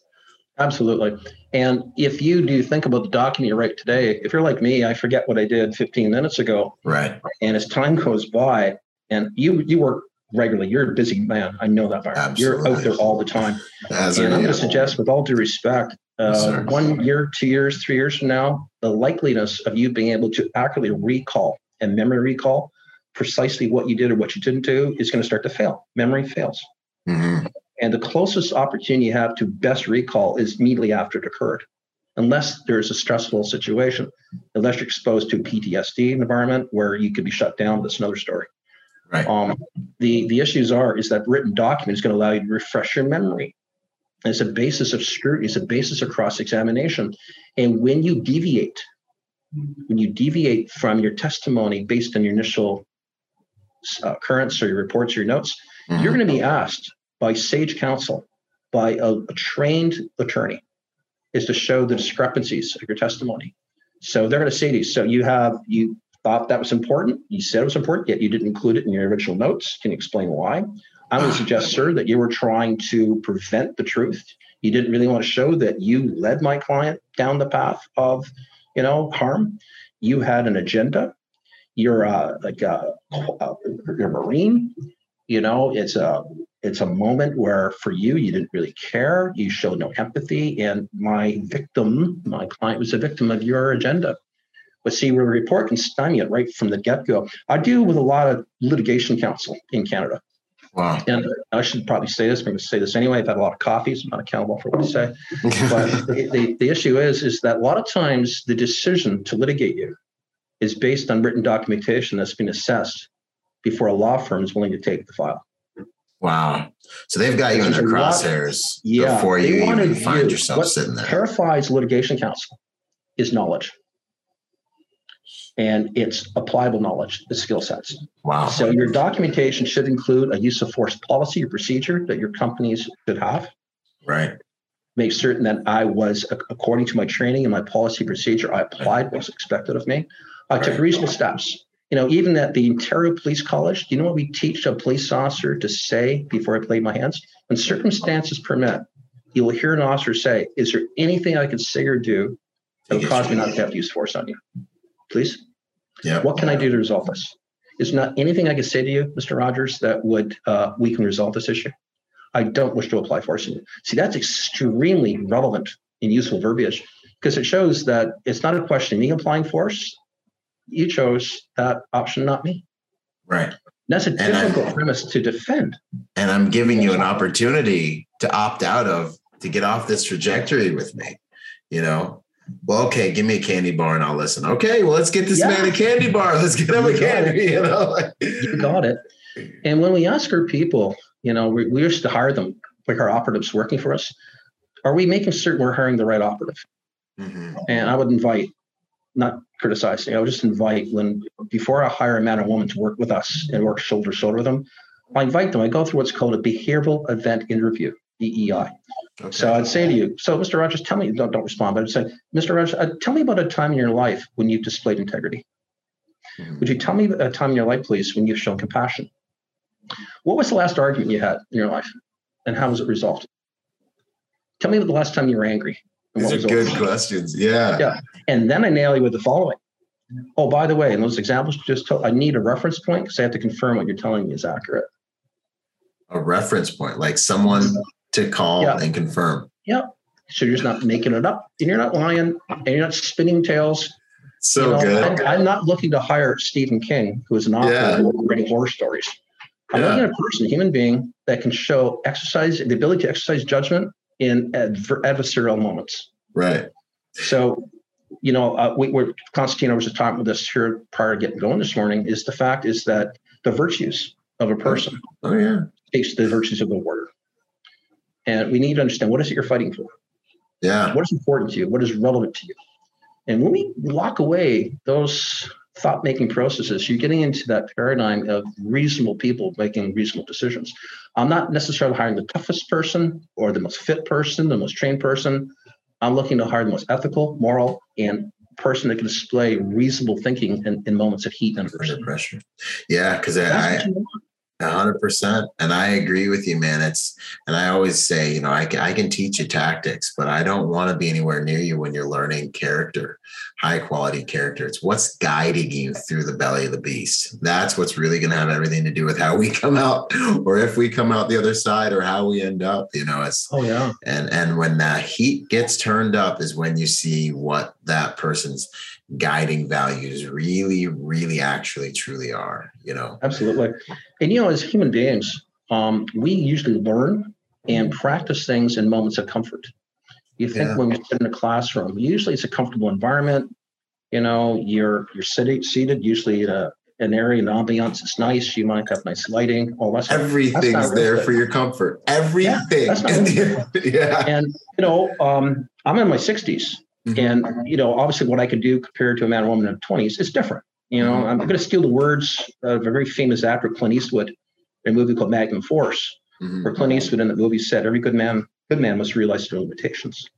Absolutely. And if you do think about the document you write today, if you're like me, I forget what I did 15 minutes ago. Right. And as time goes by, and you you work regularly, you're a busy man. I know that. Byron. You're out there all the time. As and I'm going to suggest, with all due respect, uh, yes, one year, two years, three years from now, the likeliness of you being able to accurately recall and memory recall precisely what you did or what you didn't do is going to start to fail. Memory fails. Mm-hmm. And the closest opportunity you have to best recall is immediately after it occurred, unless there's a stressful situation, unless you're exposed to PTSD environment where you could be shut down. That's another story. Right. Um, the the issues are is that written document is going to allow you to refresh your memory. And it's a basis of scrutiny. It's a basis of cross examination. And when you deviate, when you deviate from your testimony based on your initial uh, occurrence or your reports or your notes, mm-hmm. you're going to be asked by sage counsel, by a, a trained attorney, is to show the discrepancies of your testimony. So they're going to say to you, so you have, you thought that was important. You said it was important, yet you didn't include it in your original notes. Can you explain why? I would suggest, sir, that you were trying to prevent the truth. You didn't really want to show that you led my client down the path of, you know, harm. You had an agenda. You're uh, like a, a, you're a Marine. You know, it's a it's a moment where for you you didn't really care you showed no empathy and my victim my client was a victim of your agenda but see where a report can stymie it right from the get-go i deal with a lot of litigation counsel in canada Wow. And I should probably say this. I'm going to say this anyway. I've had a lot of coffees. I'm not accountable for what I say. [LAUGHS] but the, the, the issue is, is that a lot of times the decision to litigate you is based on written documentation that's been assessed before a law firm is willing to take the file. Wow. So they've got you in their crosshairs yeah, before you even find yourself what sitting there. Terrifies litigation counsel is knowledge. And it's applicable knowledge, the skill sets. Wow. So your documentation should include a use of force policy or procedure that your companies should have. Right. Make certain that I was, according to my training and my policy procedure, I applied what's expected of me. I right. took reasonable steps you know, even at the Ontario Police College, do you know what we teach a police officer to say before I play my hands? When circumstances permit, you will hear an officer say, Is there anything I can say or do that will cause me not to have to use force on you? Please? Yeah. What can I do to resolve this? Is not anything I can say to you, Mr. Rogers, that would uh, we can resolve this issue? I don't wish to apply force on you. See, that's extremely relevant and useful verbiage because it shows that it's not a question of me applying force you chose that option, not me. Right. That's a difficult premise to defend. And I'm giving you an opportunity to opt out of to get off this trajectory with me. You know, well, okay, give me a candy bar and I'll listen. Okay, well, let's get this yeah. man a candy bar. Let's get him you a candy. It. You know, you got it. And when we ask our people, you know, we, we used to hire them like our operatives working for us. Are we making certain we're hiring the right operative? Mm-hmm. And I would invite not criticizing. I would just invite when before I hire a man or woman to work with us and work shoulder to shoulder with them, I invite them. I go through what's called a behavioral event interview, BEI. Okay. So I'd say to you, so Mr. Rogers, tell me, don't, don't respond, but I'd say, Mr. Rogers, uh, tell me about a time in your life when you've displayed integrity. Mm-hmm. Would you tell me a time in your life, please, when you've shown compassion? What was the last argument you had in your life, and how was it resolved? Tell me about the last time you were angry. These are good over. questions. Yeah. Yeah. And then I nail you with the following. Oh, by the way, in those examples just told, I need a reference point because I have to confirm what you're telling me is accurate. A reference point, like someone to call yeah. and confirm. Yeah. So you're just not making it up and you're not lying and you're not spinning tales. So you know, good. I'm, I'm, not looking to hire Stephen King, who is an author yeah. writing horror stories. I'm yeah. looking at a person, a human being that can show exercise, the ability to exercise judgment in adver- adversarial moments. Right. So, you know, uh, we, were Constantino was talking with us here prior to getting going this morning. Is the fact is that the virtues of a person. Oh yeah. Takes the virtues of a word, and we need to understand what is it you're fighting for. Yeah. What is important to you? What is relevant to you? And when we lock away those thought making processes, you're getting into that paradigm of reasonable people making reasonable decisions. I'm not necessarily hiring the toughest person or the most fit person, the most trained person. I'm looking to hire the most ethical, moral, and person that can display reasonable thinking in, in moments of heat and pressure. Yeah, because I, hundred percent. And I agree with you, man. It's, and I always say, you know, I can, I can teach you tactics, but I don't want to be anywhere near you when you're learning character, high quality character. It's what's guiding you through the belly of the beast. That's what's really going to have everything to do with how we [LAUGHS] come out or if we come out the other side or how we end up, you know, it's, oh yeah. And, and when that heat gets turned up is when you see what that person's guiding values really, really actually truly are, you know? Absolutely. And, you know, as human beings, um, we usually learn and practice things in moments of comfort. You think yeah. when we sit in a classroom, usually it's a comfortable environment. You know, you're you're sitting seated, usually in a, an area, an ambiance It's nice. You might have nice lighting. All that's everything's there for your comfort. Everything. Yeah, [LAUGHS] yeah. And you know, um, I'm in my 60s. Mm-hmm. And you know, obviously, what I could do compared to a man or woman in their twenties is different. You know, mm-hmm. I'm going to steal the words of a very famous actor, Clint Eastwood, in a movie called Magnum Force, mm-hmm. where Clint Eastwood in the movie said, "Every good man, good man must realize their limitations."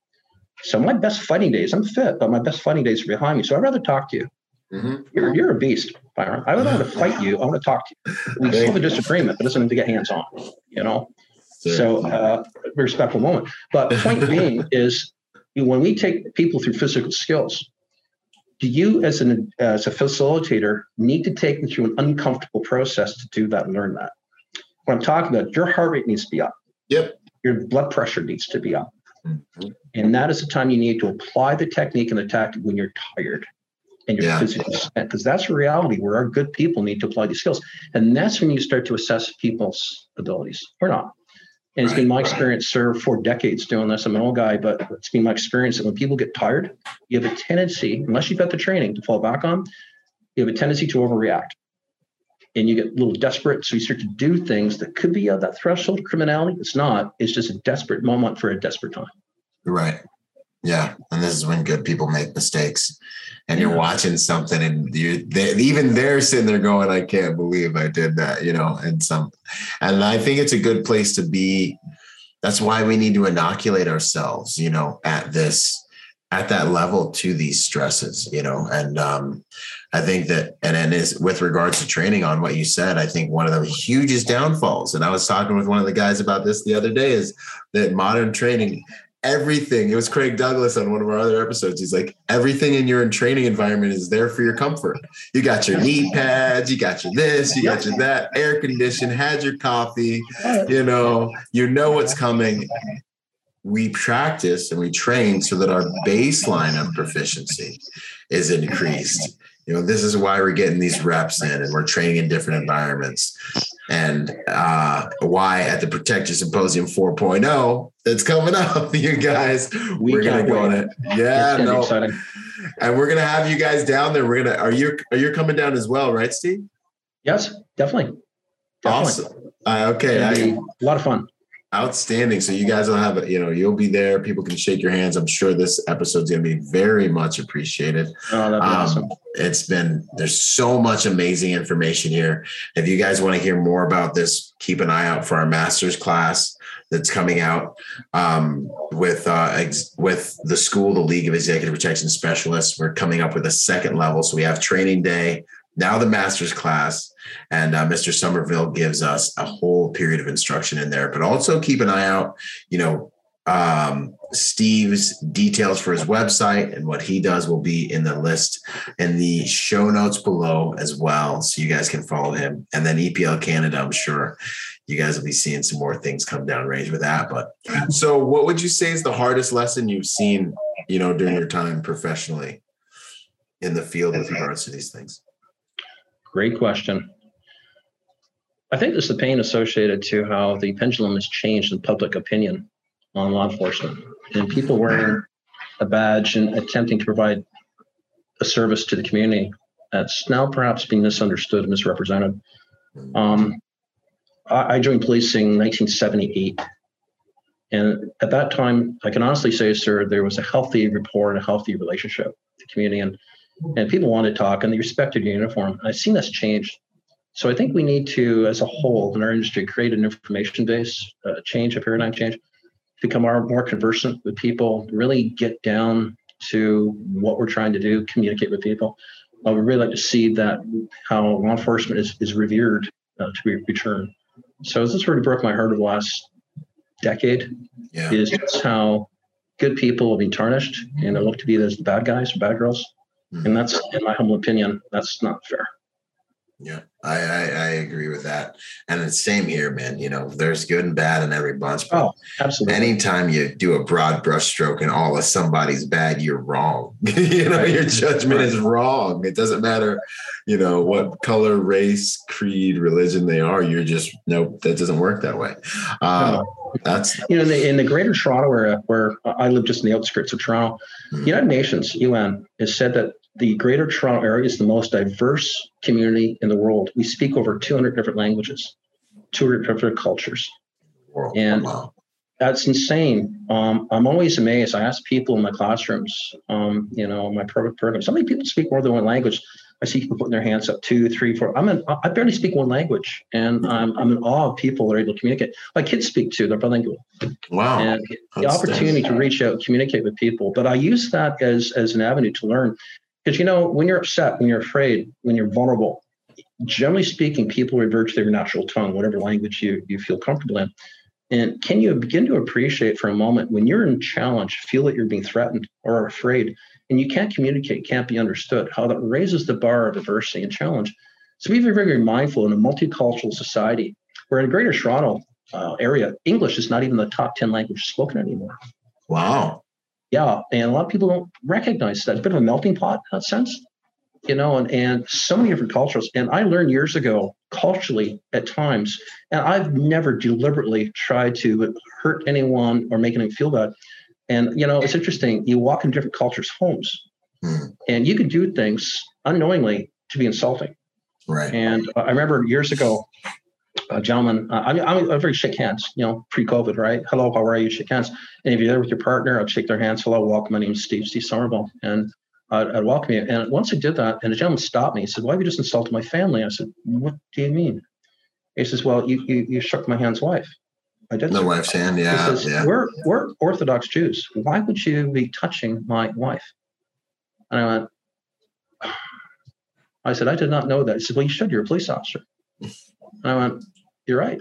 So my best fighting days, I'm fit, but my best fighting days are behind me. So I'd rather talk to you. Mm-hmm. You're, you're a beast, Byron. I don't want to fight you. I want to talk to you. We still have a disagreement, but it doesn't mean to get hands on. You know. So, uh, respectful moment. But point being [LAUGHS] is when we take people through physical skills, do you as an as a facilitator need to take them through an uncomfortable process to do that and learn that? What I'm talking about, your heart rate needs to be up. Yep. Your blood pressure needs to be up. Mm-hmm. And that is the time you need to apply the technique and the tactic when you're tired and you're yeah. physically spent, because that's a reality where our good people need to apply these skills. And that's when you start to assess people's abilities or not. And it's right, been my experience, sir, for decades doing this. I'm an old guy, but it's been my experience that when people get tired, you have a tendency, unless you've got the training to fall back on, you have a tendency to overreact. And you get a little desperate. So you start to do things that could be of that threshold of criminality. It's not. It's just a desperate moment for a desperate time. Right. Yeah. And this is when good people make mistakes and you're watching something and you they, even they're sitting there going i can't believe i did that you know and some and i think it's a good place to be that's why we need to inoculate ourselves you know at this at that level to these stresses you know and um i think that and then is with regards to training on what you said i think one of the hugest downfalls and i was talking with one of the guys about this the other day is that modern training everything. It was Craig Douglas on one of our other episodes. He's like, everything in your training environment is there for your comfort. You got your knee pads, you got your this, you got your that, air conditioned, had your coffee, you know, you know what's coming. We practice and we train so that our baseline of proficiency is increased you know this is why we're getting these reps in and we're training in different environments and uh, why at the protect your symposium 4.0 that's coming [LAUGHS] up you guys we are gonna go on it. Yeah no. and we're gonna have you guys down there. We're gonna are you are you coming down as well right steve? Yes definitely, definitely. awesome. Uh, okay I, a lot of fun Outstanding. So you guys will have, you know, you'll be there. People can shake your hands. I'm sure this episode's going to be very much appreciated. Oh, that'd be Um, awesome. It's been there's so much amazing information here. If you guys want to hear more about this, keep an eye out for our master's class that's coming out um, with uh, ex- with the school, the League of Executive Protection Specialists. We're coming up with a second level, so we have training day now, the master's class, and uh, Mr. Somerville gives us a whole period of instruction in there. But also keep an eye out, you know, um, Steve's details for his website and what he does will be in the list in the show notes below as well. So you guys can follow him. And then EPL Canada, I'm sure you guys will be seeing some more things come down range with that. But so what would you say is the hardest lesson you've seen, you know, during your time professionally in the field with regards to these things? Great question. I think there's the pain associated to how the pendulum has changed in public opinion on law enforcement and people wearing a badge and attempting to provide a service to the community that's now perhaps being misunderstood and misrepresented. Um, I, I joined policing in 1978. And at that time, I can honestly say, sir, there was a healthy rapport and a healthy relationship with the community. And, and people want to talk and they respected your uniform. I've seen this change. So I think we need to, as a whole in our industry, create an information base, uh, change, a paradigm change, become more, more conversant with people, really get down to what we're trying to do, communicate with people. I would really like to see that how law enforcement is, is revered uh, to be returned. So this really broke my heart over the last decade Yeah. is just how good people will be tarnished and they look to be as the bad guys or bad girls. And that's, in my humble opinion, that's not fair. Yeah, I, I I agree with that, and it's same here, man. You know, there's good and bad in every bunch. But Oh, absolutely. anytime you do a broad brushstroke and all of somebody's bad, you're wrong. [LAUGHS] you know, Right. your judgment is wrong. It doesn't matter, you know, what color, race, creed, religion they are. You're just nope. That doesn't work that way. Uh, that's you know, in the, in the greater Toronto area, where I live just in the outskirts of Toronto, Mhm. United Nations, UN, has said that the greater Toronto area is the most diverse community in the world. We speak over 200 different languages, 200 different cultures. world. And- wow. That's insane. Um, I'm always amazed. I ask people in my classrooms, um, you know, my pro- program, so many people speak more than one language. I see people putting their hands up two, three, four. I'm in, I barely speak one language, and I'm, I'm in awe of people that are able to communicate. My kids speak too; they're bilingual, Wow. and the opportunity to reach out, communicate with people. But I use that as as an avenue to learn, because you know, when you're upset, when you're afraid, when you're vulnerable, generally speaking, people revert to their natural tongue, whatever language you you feel comfortable in. And can you begin to appreciate for a moment when you're in challenge, feel that you're being threatened or afraid, and you can't communicate, can't be understood, how that raises the bar of adversity and challenge. So be very, very mindful in a multicultural society where in Greater Toronto uh, area, English is not even the top 10 language spoken anymore. Wow. Yeah, and a lot of people don't recognize that. It's a bit of a melting pot in that sense, you know, and, and so many different cultures. And I learned years ago, culturally at times, and I've never deliberately tried to hurt anyone or make anyone feel bad. And, you know, it's interesting. You walk in different cultures' homes, Hmm. and you can do things unknowingly to be insulting. Right. And uh, I remember years ago, a gentleman, uh, I, I'm, I'm very shake hands, you know, pre-COVID, right? Hello, how are you? Shake hands. And if you're there with your partner, I'd shake their hands. Hello, welcome. My name is Steve, Steve Somerville. And I'd, I'd welcome you. And once I did that, and the gentleman stopped me. He said, why have you just insulted my family? I said, what do you mean? He says, well, you, you, you shook my hand's wife. I did. The sir." wife's hand. He says, Yeah. we're, we're Orthodox Jews. Why would you be touching my wife? And I went, [SIGHS] I said, I did not know that. He said, well, you should. You're a police officer. [LAUGHS] And I went, you're right.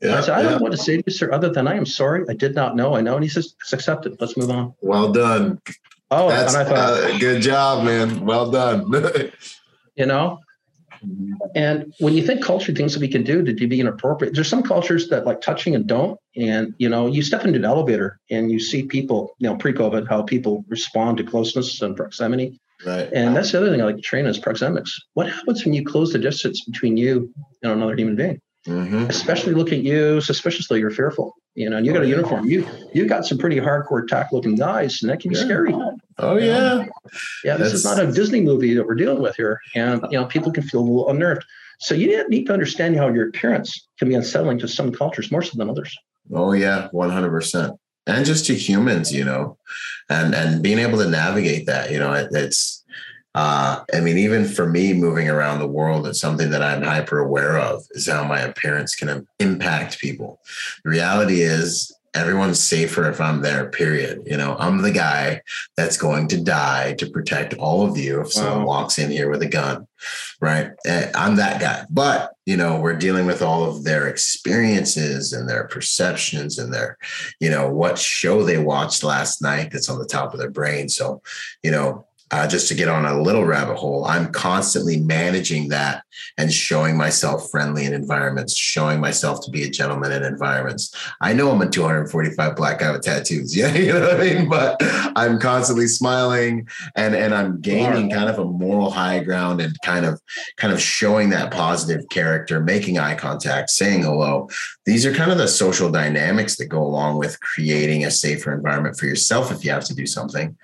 Yeah. I said, I yeah. don't want to say to you, sir, other than I am sorry. I did not know. I know. And he says, it's accepted. Let's move on. Well done. Oh, That's and I thought, uh, good job, man. Well done. [LAUGHS] you know, and when you think culture things that we can do to be inappropriate, there's some cultures that like touching and don't. And, you know, you step into an elevator and you see people, you know, pre-COVID, how people respond to closeness and proximity. Right. And that's the other thing I like to train is proxemics. What happens when you close the distance between you and another human being? hmm especially look at you suspiciously you're fearful you know and you got a uniform you you got some pretty hardcore tack looking guys and that can be Yeah. scary Oh yeah. yeah this is not a disney movie that we're dealing with here and you know people can feel a little unnerved so you need to understand how your appearance can be unsettling to some cultures more so than others Oh yeah, one hundred percent. And just to humans, you know, and and being able to navigate that, you know, it, it's. Uh, I mean, even for me, moving around the world, it's something that I'm hyper aware of is how my appearance can impact people. The reality is, everyone's safer if I'm there, period. You know, I'm the guy that's going to die to protect all of you if someone walks in here with a gun, right? Eh, I'm that guy. But, you know, we're dealing with all of their experiences and their perceptions and their, you know, what show they watched last night that's on the top of their brain. So, you know, uh, just to get on a little rabbit hole, I'm constantly managing that and showing myself friendly in environments, showing myself to be a gentleman in environments. I know I'm a 245 black guy with tattoos. [LAUGHS] Yeah, you know what I mean? But I'm constantly smiling and and I'm gaining kind of a moral high ground and kind of kind of showing that positive character, making eye contact, saying hello. These are kind of the social dynamics that go along with creating a safer environment for yourself if you have to do something.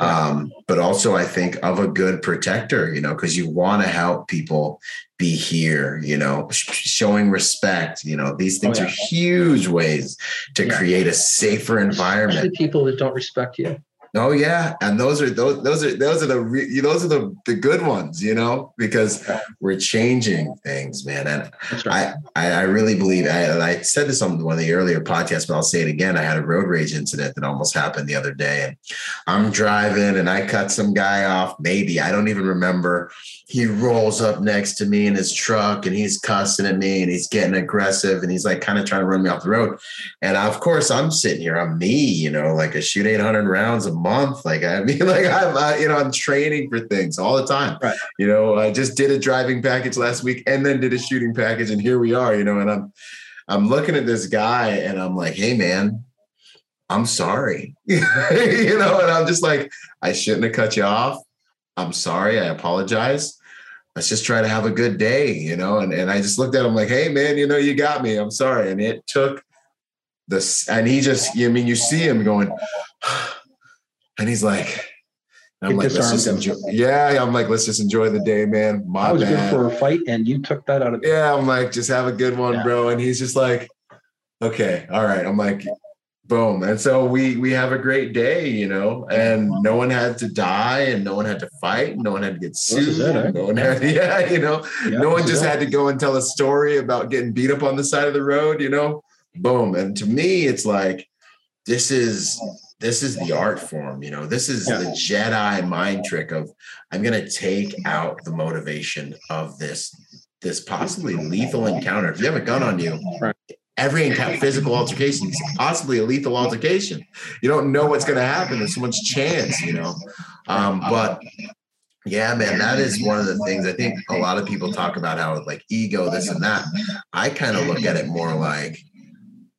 Um, but also I think of a good protector, you know, because you want to help people be here, you know, showing respect. You know, these things oh, yeah. are huge ways to yeah. create a safer environment. Especially people that don't respect you. Oh yeah, and those are those those are those are the re, those are the the good ones, you know, because we're changing things, man. And right. I I really believe I, I said this on one of the earlier podcasts, but I'll say it again. I had a road rage incident that almost happened the other day, and I'm driving and I cut some guy off. Maybe I don't even remember he rolls up next to me in his truck and he's cussing at me and he's getting aggressive and he's like kind of trying to run me off the road. And of course, I'm sitting here, I'm me, you know, like I shoot 800 rounds a month. Like, I mean, [LAUGHS] like I'm, I, you know, I'm training for things all the time. Right. You know, I just did a driving package last week and then did a shooting package. And here we are, you know, and I'm, I'm looking at this guy and I'm like, hey, man, I'm sorry. [LAUGHS] you know, and I'm just like, I shouldn't have cut you off. I'm sorry. I apologize. Let's just try to have a good day, you know? And, and I just looked at him like, hey, man, you know, you got me. I'm sorry. And it took this, and he just, I mean, you see him going, [SIGHS] and he's like, I'm like, let's just enjoy. Yeah, I'm like, let's just enjoy the day, man. My I was bad. good for a fight, and you took that out of. Yeah, I'm like, just have a good one, yeah. bro. And he's just like, okay, all right. I'm like, boom and so we we have a great day you know and no one had to die and no one had to fight no one had to get sued eh? no one had [LAUGHS] yeah you know yeah, no one just had to go and tell a story about getting beat up on the side of the road you know boom and to me it's like this is this is the art form you know this is yeah. the jedi mind trick of i'm going to take out the motivation of this this possibly lethal encounter if you have a gun on you every physical altercation is possibly a lethal altercation. You don't know what's going to happen. There's so much chance, you know. Um, but yeah, man, that is one of the things I think a lot of people talk about how like ego, this and that. I kind of look at it more like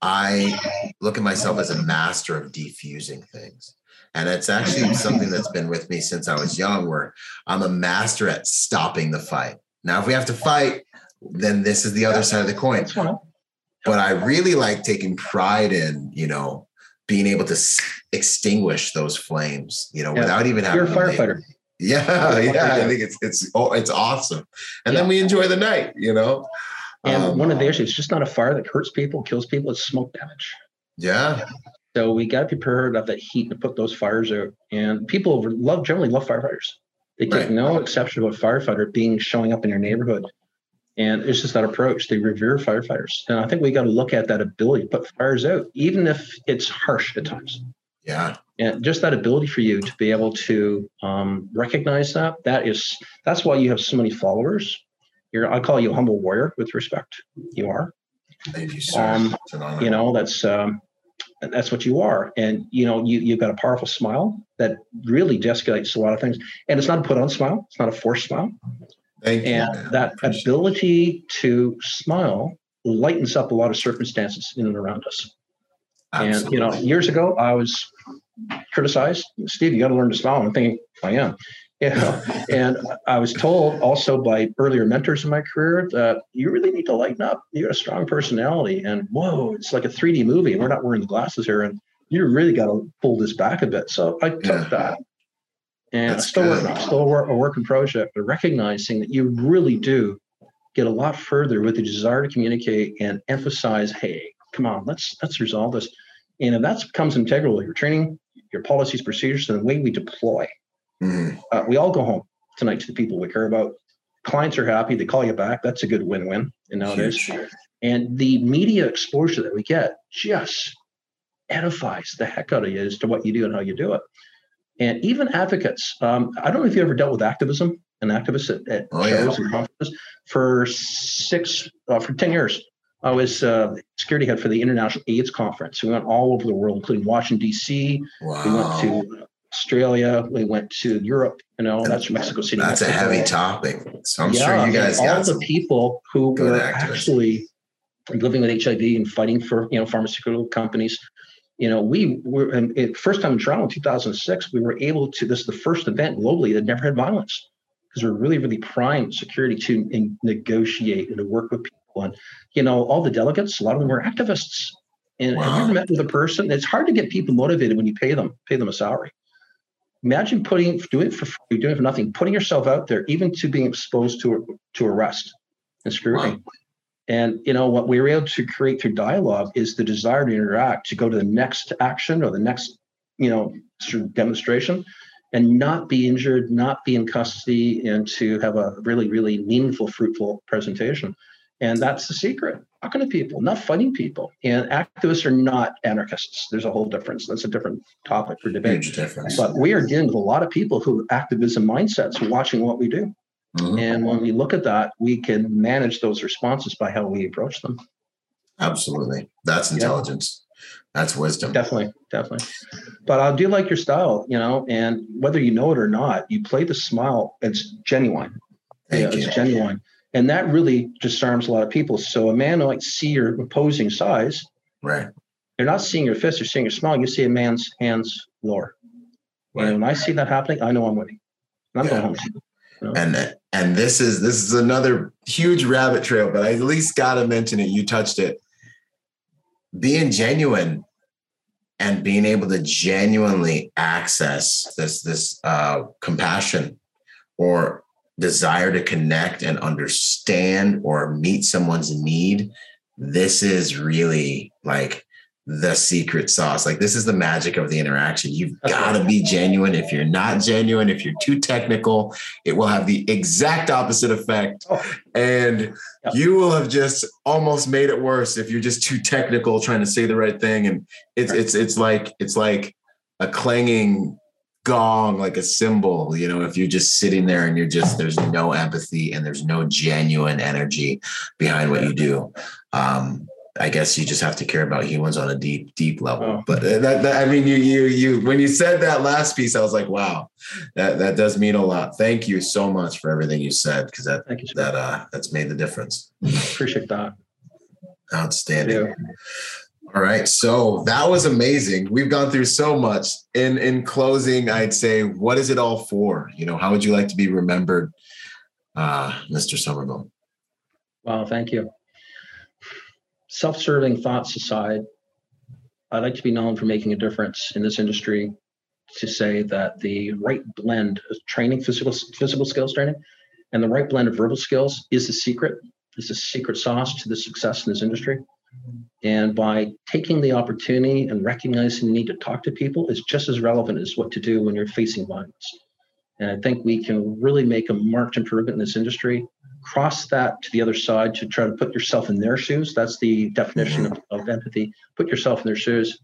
I look at myself as a master of defusing things. And it's actually something that's been with me since I was young, where I'm a master at stopping the fight. Now, if we have to fight, then this is the other side of the coin but I really like taking pride in, you know, being able to extinguish those flames, you know, yeah. without even having. You're a firefighter. Yeah, yeah, I think it's it's oh, it's awesome, and yeah. then we enjoy the night, you know. And um, one of the issues, it's just not a fire that hurts people, kills people. It's smoke damage. Yeah. So we got to be prepared of that heat to put those fires out. And people love generally love firefighters. They take right. no exception to a firefighter being showing up in your neighborhood and it's just that approach. They revere firefighters. And I think we got to look at that ability to put fires out, even if it's harsh at times. Yeah. And just that ability for you to be able to um, recognize that, that is, that's why you have so many followers. You're, I call you a humble warrior with respect. You are. Thank you, sir. Um, you know, that's, um, that's what you are. And, you know, you, you've got a powerful smile that really de-escalates a lot of things. And it's not a put on smile. It's not a forced smile. Thank and you, that ability to smile lightens up a lot of circumstances in and around us. Absolutely. And you know, years ago, I was criticized. Steve, you got to learn to smile. I'm thinking, I am. You know, and I was told also by earlier mentors in my career that you really need to lighten up. You got a strong personality, and whoa, it's like a 3D movie. And we're not wearing the glasses here, and you really got to pull this back a bit. So I took yeah. that and That's still working, still a work, a working project, but recognizing that you really do get a lot further with the desire to communicate and emphasize, hey, come on, let's let's resolve this. And if that becomes integral, to your training, your policies, procedures, and the way we deploy, mm-hmm. uh, we all go home tonight to the people we care about. Clients are happy; they call you back. That's a good win-win. And nowadays, and the media exposure that we get just edifies the heck out of you as to what you do and how you do it. And even advocates, um, I don't know if you ever dealt with activism and activists at, at oh, shows yeah. and conferences for six, uh, for 10 years. I was uh, security head for the International AIDS Conference. We went all over the world, including Washington, D.C. Wow. We went to Australia. We went to Europe. You know, that's Mexico City. That's Mexico. a heavy topic. So I'm yeah, sure you guys all the people who were actually living with HIV and fighting for you know pharmaceutical companies. You know, we were and first time in Toronto in 2006. We were able to. This is the first event globally that never had violence because we're really really prime security to in, negotiate and to work with people. And you know, all the delegates, a lot of them were activists. And wow. have you ever met with a person? It's hard to get people motivated when you pay them, pay them a salary. Imagine putting doing it for free, doing it for nothing, putting yourself out there, even to being exposed to to arrest and scrutiny. Wow. And you know what we were able to create through dialogue is the desire to interact, to go to the next action or the next, you know, demonstration, and not be injured, not be in custody, and to have a really, really meaningful, fruitful presentation. And that's the secret. Talking to people, not fighting people. And activists are not anarchists. There's a whole difference. That's a different topic for debate. Huge difference. But we are dealing with a lot of people who activism mindsets watching what we do. Mm-hmm. And when we look at that, we can manage those responses by how we approach them. Absolutely. That's intelligence. Yeah. That's wisdom. Definitely, definitely. But I do like your style, you know, and whether you know it or not, you play the smile, it's genuine. Thank you. It's genuine. And that really disarms a lot of people. So a man might see your opposing size. Right. They're not seeing your fist, they're seeing your smile. You see a man's hands lower. Right. And when I see that happening, I know I'm winning. And I'm yeah. going home. And and this is this is another huge rabbit trail, but I at least gotta mention it. You touched it. Being genuine and being able to genuinely access this this uh, compassion or desire to connect and understand or meet someone's need this is really like the secret sauce. Like this is the magic of the interaction. You've got to be genuine. If you're not genuine, if you're too technical, it will have the exact opposite effect. Oh. And you will have just almost made it worse if you're just too technical trying to say the right thing. And it's it's it's like it's like a clanging gong, like a cymbal. you know, if you're just sitting there and you're just there's no empathy and there's no genuine energy behind what you do. Um, I guess you just have to care about humans on a deep, deep level. Oh. But uh, that, that, I mean, you, you, you, when you said that last piece, I was like, wow, that, that does mean a lot. Thank you so much for everything you said. Cause that, you, that, uh, that's made the difference. Appreciate that. Outstanding. All right. So that was amazing. We've gone through so much in, in closing, I'd say, what is it all for? You know, how would you like to be remembered? Uh, Mr. Somerville. Wow. Thank you self-serving thoughts aside, I'd like to be known for making a difference in this industry. To say that the right blend of training, physical physical skills training, and the right blend of verbal skills is the secret. Is the secret sauce to the success in this industry. And by taking the opportunity and recognizing the need to talk to people is just as relevant as what to do when you're facing violence. And I think we can really make a marked improvement in this industry cross that to the other side to try to put yourself in their shoes. That's the definition mm-hmm. of, of empathy. Put yourself in their shoes.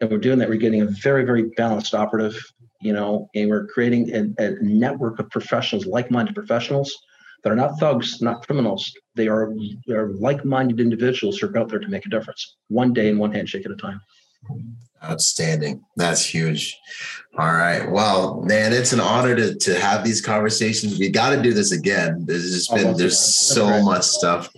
And we're doing that. We're getting a very, very balanced operative, you know, and we're creating a, a network of professionals, like-minded professionals that are not thugs, not criminals. They are, they are like-minded individuals who are out there to make a difference, one day and one handshake at a time. Outstanding. That's huge. All right. Well, man, it's an honor to, to have these conversations. We got to do this again. There's just been, there's so much stuff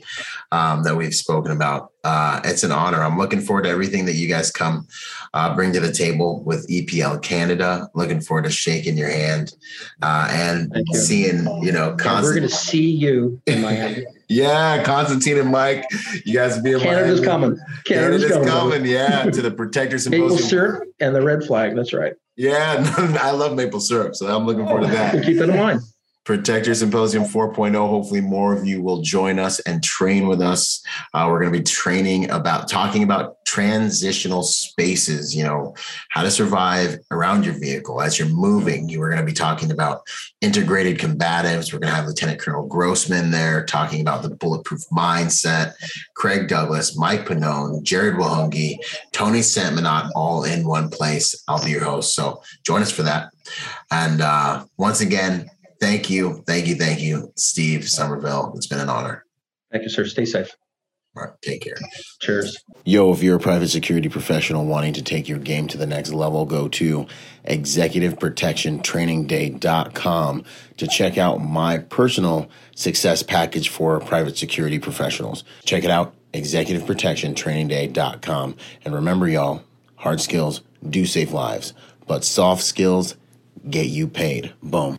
um, that we've spoken about. Uh, it's an honor. I'm looking forward to everything that you guys come uh, bring to the table with EPL Canada. Looking forward to shaking your hand uh, and you. seeing, you know, we're going to see you in [LAUGHS] Miami. yeah, Constantine and Mike, you guys be in Canada's Miami. coming. Canada's, Canada's coming. coming. Yeah, to the Protector [LAUGHS] Symposium. Maple syrup and the red flag. That's right. Yeah, [LAUGHS] I love maple syrup, so I'm looking forward to that. keep that in mind. Protector Symposium 4.0. Hopefully, more of you will join us and train with us. Uh, we're going to be training about talking about transitional spaces, you know, how to survive around your vehicle as you're moving. You are going to be talking about integrated combatives. We're going to have Lieutenant Colonel Grossman there talking about the bulletproof mindset, Craig Douglas, Mike Pannone, Jared Wihongi, Tony Santmanot, all in one place. I'll be your host. So join us for that. And uh, once again, thank you, thank you, thank you, Steve Somerville. It's been an honor. Thank you, sir. Stay safe. All right, take care. Cheers. Yo, if you're a private security professional wanting to take your game to the next level, go to executiveprotectiontrainingday.com to check out my personal success package for private security professionals. Check it out, executiveprotectiontrainingday.com. And remember, y'all, hard skills do save lives, but soft skills get you paid. Boom.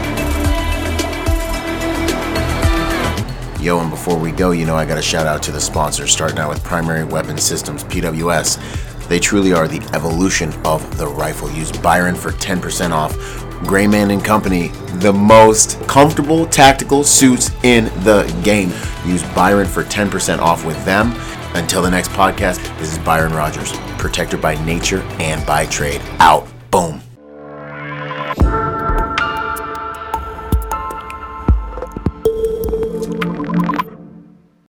Yo, and before we go, you know, I got a shout out to the sponsors, starting out with Primary Weapon Systems, PWS. They truly are the evolution of the rifle. Use Byron for 10% off. Grayman and Company, the most comfortable tactical suits in the game. Use Byron for 10% off with them. Until the next podcast, this is Byron Rogers, protector by nature and by trade. Out. Boom.